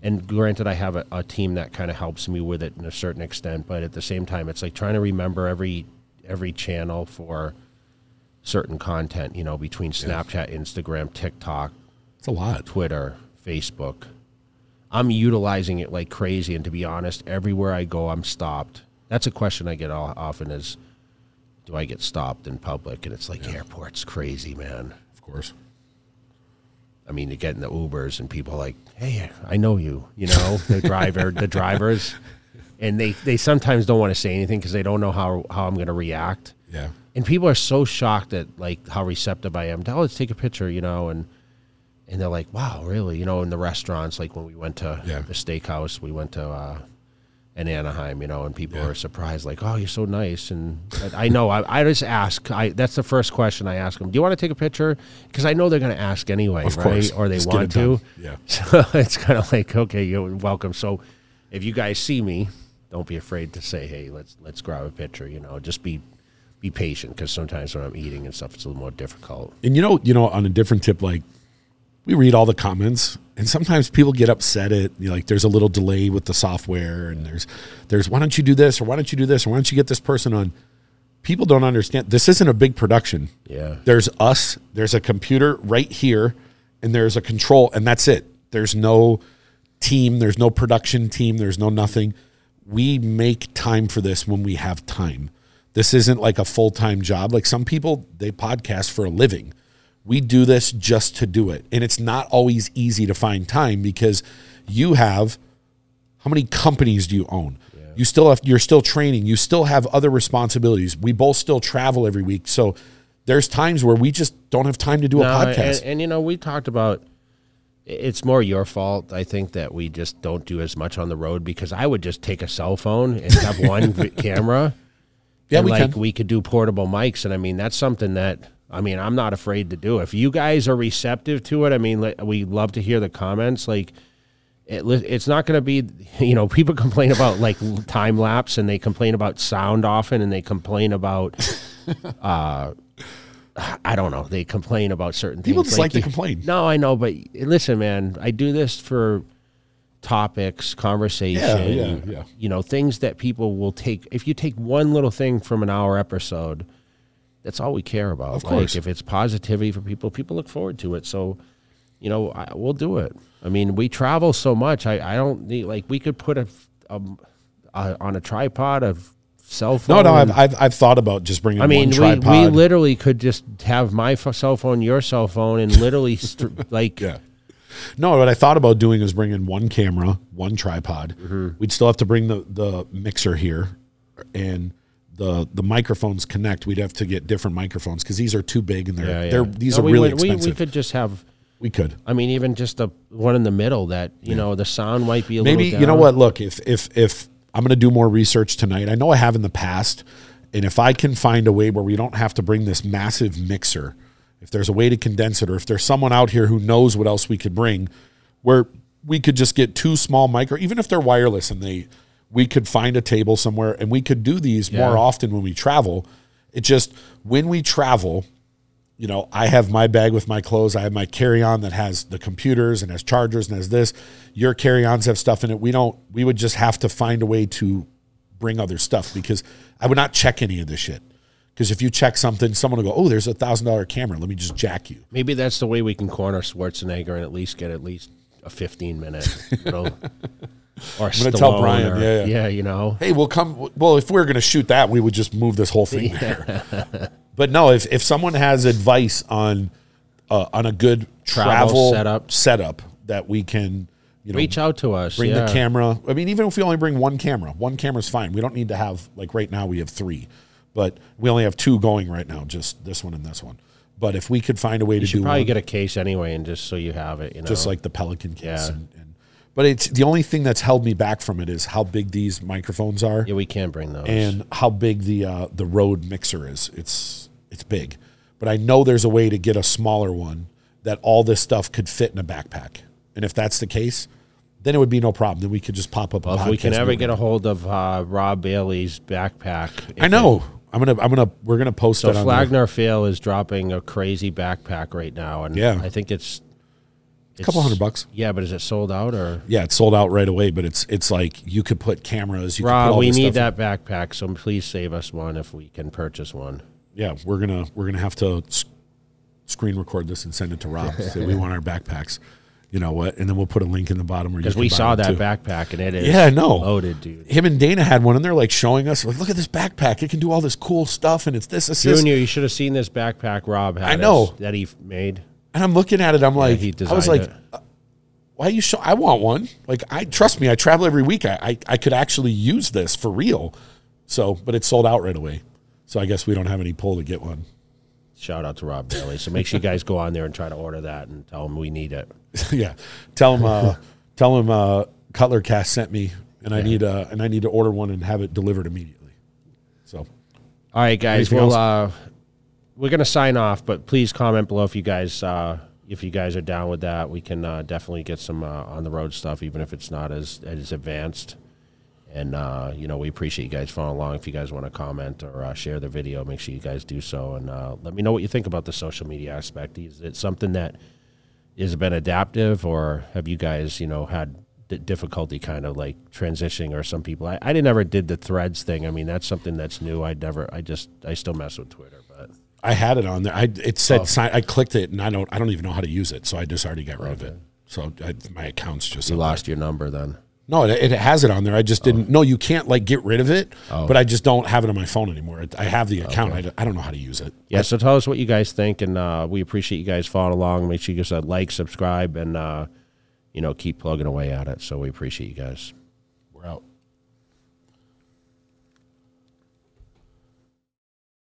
Speaker 1: And granted, I have a, a team that kind of helps me with it in a certain extent, but at the same time, it's like trying to remember every every channel for certain content. You know, between Snapchat, Instagram, TikTok,
Speaker 2: it's a lot.
Speaker 1: Twitter, Facebook. I'm utilizing it like crazy, and to be honest, everywhere I go, I'm stopped. That's a question I get all, often: is do I get stopped in public? And it's like airport's crazy, man.
Speaker 2: Of course,
Speaker 1: I mean, you get in the Ubers and people are like, "Hey, I know you," you know, the driver, the drivers, and they they sometimes don't want to say anything because they don't know how how I'm going to react.
Speaker 2: yeah,
Speaker 1: And people are so shocked at like how receptive I am. Oh, let's take a picture, you know, and and they're like, "Wow, really?" You know, in the restaurants, like when we went to
Speaker 2: Yeah.
Speaker 1: the steakhouse, we went to uh, in Anaheim, you know, and people
Speaker 2: Yeah.
Speaker 1: are surprised, like, "Oh, you're so nice." And I know, I, I just ask. I that's the first question I ask them. Do you want to take a picture? Because I know they're going to ask anyway,
Speaker 2: of
Speaker 1: right?
Speaker 2: course,
Speaker 1: Or they
Speaker 2: Just
Speaker 1: want to.
Speaker 2: Yeah,
Speaker 1: So it's kind of like, okay, you're welcome. So if you guys see me, don't be afraid to say, "Hey, let's let's grab a picture." You know, just be be patient because sometimes when I'm eating and stuff, it's a little more difficult.
Speaker 2: and you know, you know, on a different tip, like we read all the comments, and sometimes people get upset at you know, like there's a little delay with the software, and there's there's why don't you do this or why don't you do this or why don't you get this person on? People don't understand. This isn't a big production.
Speaker 1: Yeah.
Speaker 2: There's us. There's a computer right here, and there's a control, and that's it. There's no team. There's no production team. There's no nothing. We make time for this when we have time. This isn't like a full time job. Like some people, they podcast for a living. We do this just to do it. And it's not always easy to find time because you have how many companies do you own? You still have you're still training. You still have other responsibilities. We both still travel every week. So there's times where we just don't have time to do a podcast.
Speaker 1: And, and you know, we talked about it's more your fault. I think that we just don't do as much on the road because I would just take a cell phone and have one camera.
Speaker 2: Yeah,
Speaker 1: and
Speaker 2: we
Speaker 1: like
Speaker 2: can.
Speaker 1: we could do portable mics, and I mean that's something that I mean I'm not afraid to do. It. If you guys are receptive to it, I mean we love to hear the comments. Like it, it's not going to be you know people complain about like time lapse and they complain about sound often and they complain about uh I don't know they complain about certain
Speaker 2: People
Speaker 1: things
Speaker 2: just like to
Speaker 1: you-
Speaker 2: complain.
Speaker 1: no I know but listen man I do this for topics conversation
Speaker 2: Yeah, yeah, yeah.
Speaker 1: you know things that people will take if you take one little thing from an hour episode that's all we care about
Speaker 2: Of
Speaker 1: like
Speaker 2: course.
Speaker 1: if it's positivity for people people look forward to it so you know, I, we'll do it. I mean, we travel so much. I, I don't need like we could put a, a, a on a tripod of cell phone.
Speaker 2: No, no, I've, I've, I've thought about just bringing
Speaker 1: I mean, we,
Speaker 2: tripod.
Speaker 1: we literally could just have my f- cell phone, your cell phone, and literally st- like
Speaker 2: Yeah. No, what I thought about doing is bringing one camera, one tripod.
Speaker 1: Mm-hmm.
Speaker 2: We'd still have to bring the, the mixer here, and the the microphones connect. We'd have to get different microphones because these are too big and they're
Speaker 1: yeah, yeah.
Speaker 2: they're these
Speaker 1: No,
Speaker 2: are
Speaker 1: we
Speaker 2: really
Speaker 1: would-
Speaker 2: expensive.
Speaker 1: We, could just have.
Speaker 2: we could.
Speaker 1: I mean, even just a one in the middle that you know the sound might be a little maybe
Speaker 2: you know what look if if if i'm going to do more research tonight i know i have in the past and if i can find a way where we don't have to bring this massive mixer if there's a way to condense it or if there's someone out here who knows what else we could bring where we could just get two small micro even if they're wireless and they we could find a table somewhere and we could do these more often when we travel it just when we travel you know, I have my bag with my clothes. I have my carry on that has the computers and has chargers and has this. Your carry ons have stuff in it. We don't, we would just have to find a way to bring other stuff because I would not check any of this shit. Because if you check something, someone will go, oh, there's a thousand dollar camera. Let me just jack you.
Speaker 1: Maybe that's the way we can corner Schwarzenegger and at least get at least a fifteen minute. You know, or I'm
Speaker 2: gonna tell Brian, yeah, yeah.
Speaker 1: you know.
Speaker 2: Hey, we'll come. Well, if we're going to shoot that, we would just move this whole thing there. but no, if, if someone has advice on uh, on a good
Speaker 1: Travel
Speaker 2: travel,
Speaker 1: setup.
Speaker 2: setup that we can, you know,
Speaker 1: Reach out to us.
Speaker 2: bring
Speaker 1: yeah.
Speaker 2: the camera. I mean, even if we only bring one camera, one camera's fine. We don't need to have like right now we have three, but we only have two going right now, just this one and this one. But if we could find a way to
Speaker 1: You should
Speaker 2: do
Speaker 1: probably
Speaker 2: one,
Speaker 1: get a case anyway, and just so you have it. You know,
Speaker 2: just like the Pelican case,
Speaker 1: Yeah.
Speaker 2: and, and but it's the only thing that's held me back from it is how big these microphones are
Speaker 1: yeah, we can't bring those.
Speaker 2: and how big the uh, the Rode mixer is. It's it's big, but I know there's a way to get a smaller one that all this stuff could fit in a backpack. And if that's the case, then it would be no problem. Then we could just pop up. a
Speaker 1: well, if we can
Speaker 2: podcast
Speaker 1: ever get a hold of uh, Rob Bailey's backpack, if
Speaker 2: I know. I'm gonna. I'm gonna. We're gonna post
Speaker 1: So
Speaker 2: that on. Flag
Speaker 1: Nor Fail is dropping a crazy backpack right now, and
Speaker 2: Yeah.
Speaker 1: I think it's a
Speaker 2: couple hundred bucks.
Speaker 1: Yeah, but is it sold out or?
Speaker 2: Yeah, it's sold out right away. But it's it's like you could put cameras. You could put
Speaker 1: Rob, we need that backpack, so please save us one if we can purchase one.
Speaker 2: Yeah, we're gonna we're gonna have to screen record this and send it to Rob. say we want our backpacks. You know what? And then we'll put a link in the bottom where you
Speaker 1: Because we saw that
Speaker 2: too.
Speaker 1: backpack and it is
Speaker 2: Yeah, I know.
Speaker 1: loaded, dude.
Speaker 2: him and Dana had one, and they're like showing us, like, look at this backpack. It can do all this cool stuff, and it's this, this, this.
Speaker 1: Junior, you should have seen this backpack Rob had.
Speaker 2: I know.
Speaker 1: us- that he made.
Speaker 2: And I'm looking at it. I'm like,
Speaker 1: he
Speaker 2: I was
Speaker 1: designed
Speaker 2: like,
Speaker 1: it.
Speaker 2: uh, why you show? I want one. Like, I trust me. I travel every week. I, I I could actually use this for real. So, but it sold out right away. So I guess we don't have any pull to get one.
Speaker 1: Shout out to Rob Bailey. So make sure you guys go on there and try to order that and tell him we need it.
Speaker 2: yeah, tell him. Uh, tell him. Uh, Cutler Cast sent me, and I need uh, and I need to order one and have it delivered immediately. So
Speaker 1: All right, guys.
Speaker 2: Anything
Speaker 1: Well, uh, we're gonna sign off, but please comment below if you guys uh, if you guys are down with that. We can uh, definitely get some uh, on the road stuff, even if it's not as as advanced. And uh, you know, we appreciate you guys following along. If you guys want to comment or uh, share the video, make sure you guys do so, and uh, let me know what you think about the social media aspect. Is it something that has been adaptive, or have you guys, you know, had difficulty kind of like transitioning? Or some people, I, I ever did the threads thing. I mean, that's something that's new. I never, I just, I still mess with Twitter,
Speaker 2: I had it on there. I it
Speaker 1: Oh.
Speaker 2: said sign. I clicked it, and I don't. I don't even know how to use it. So I just already got rid of it. So I, my account's just
Speaker 1: you
Speaker 2: up there.
Speaker 1: lost your number then.
Speaker 2: No, it, it has it on there. I just
Speaker 1: Oh.
Speaker 2: didn't. No, you can't like get rid of it. Oh. But I just don't have it on my phone anymore. I have the account. I, don't- I don't know how to use it.
Speaker 1: Yeah, so tell us what you guys think, and uh, we appreciate you guys following along. Make sure you guys uh, like, subscribe, and uh, you know keep plugging away at it. So we appreciate you guys.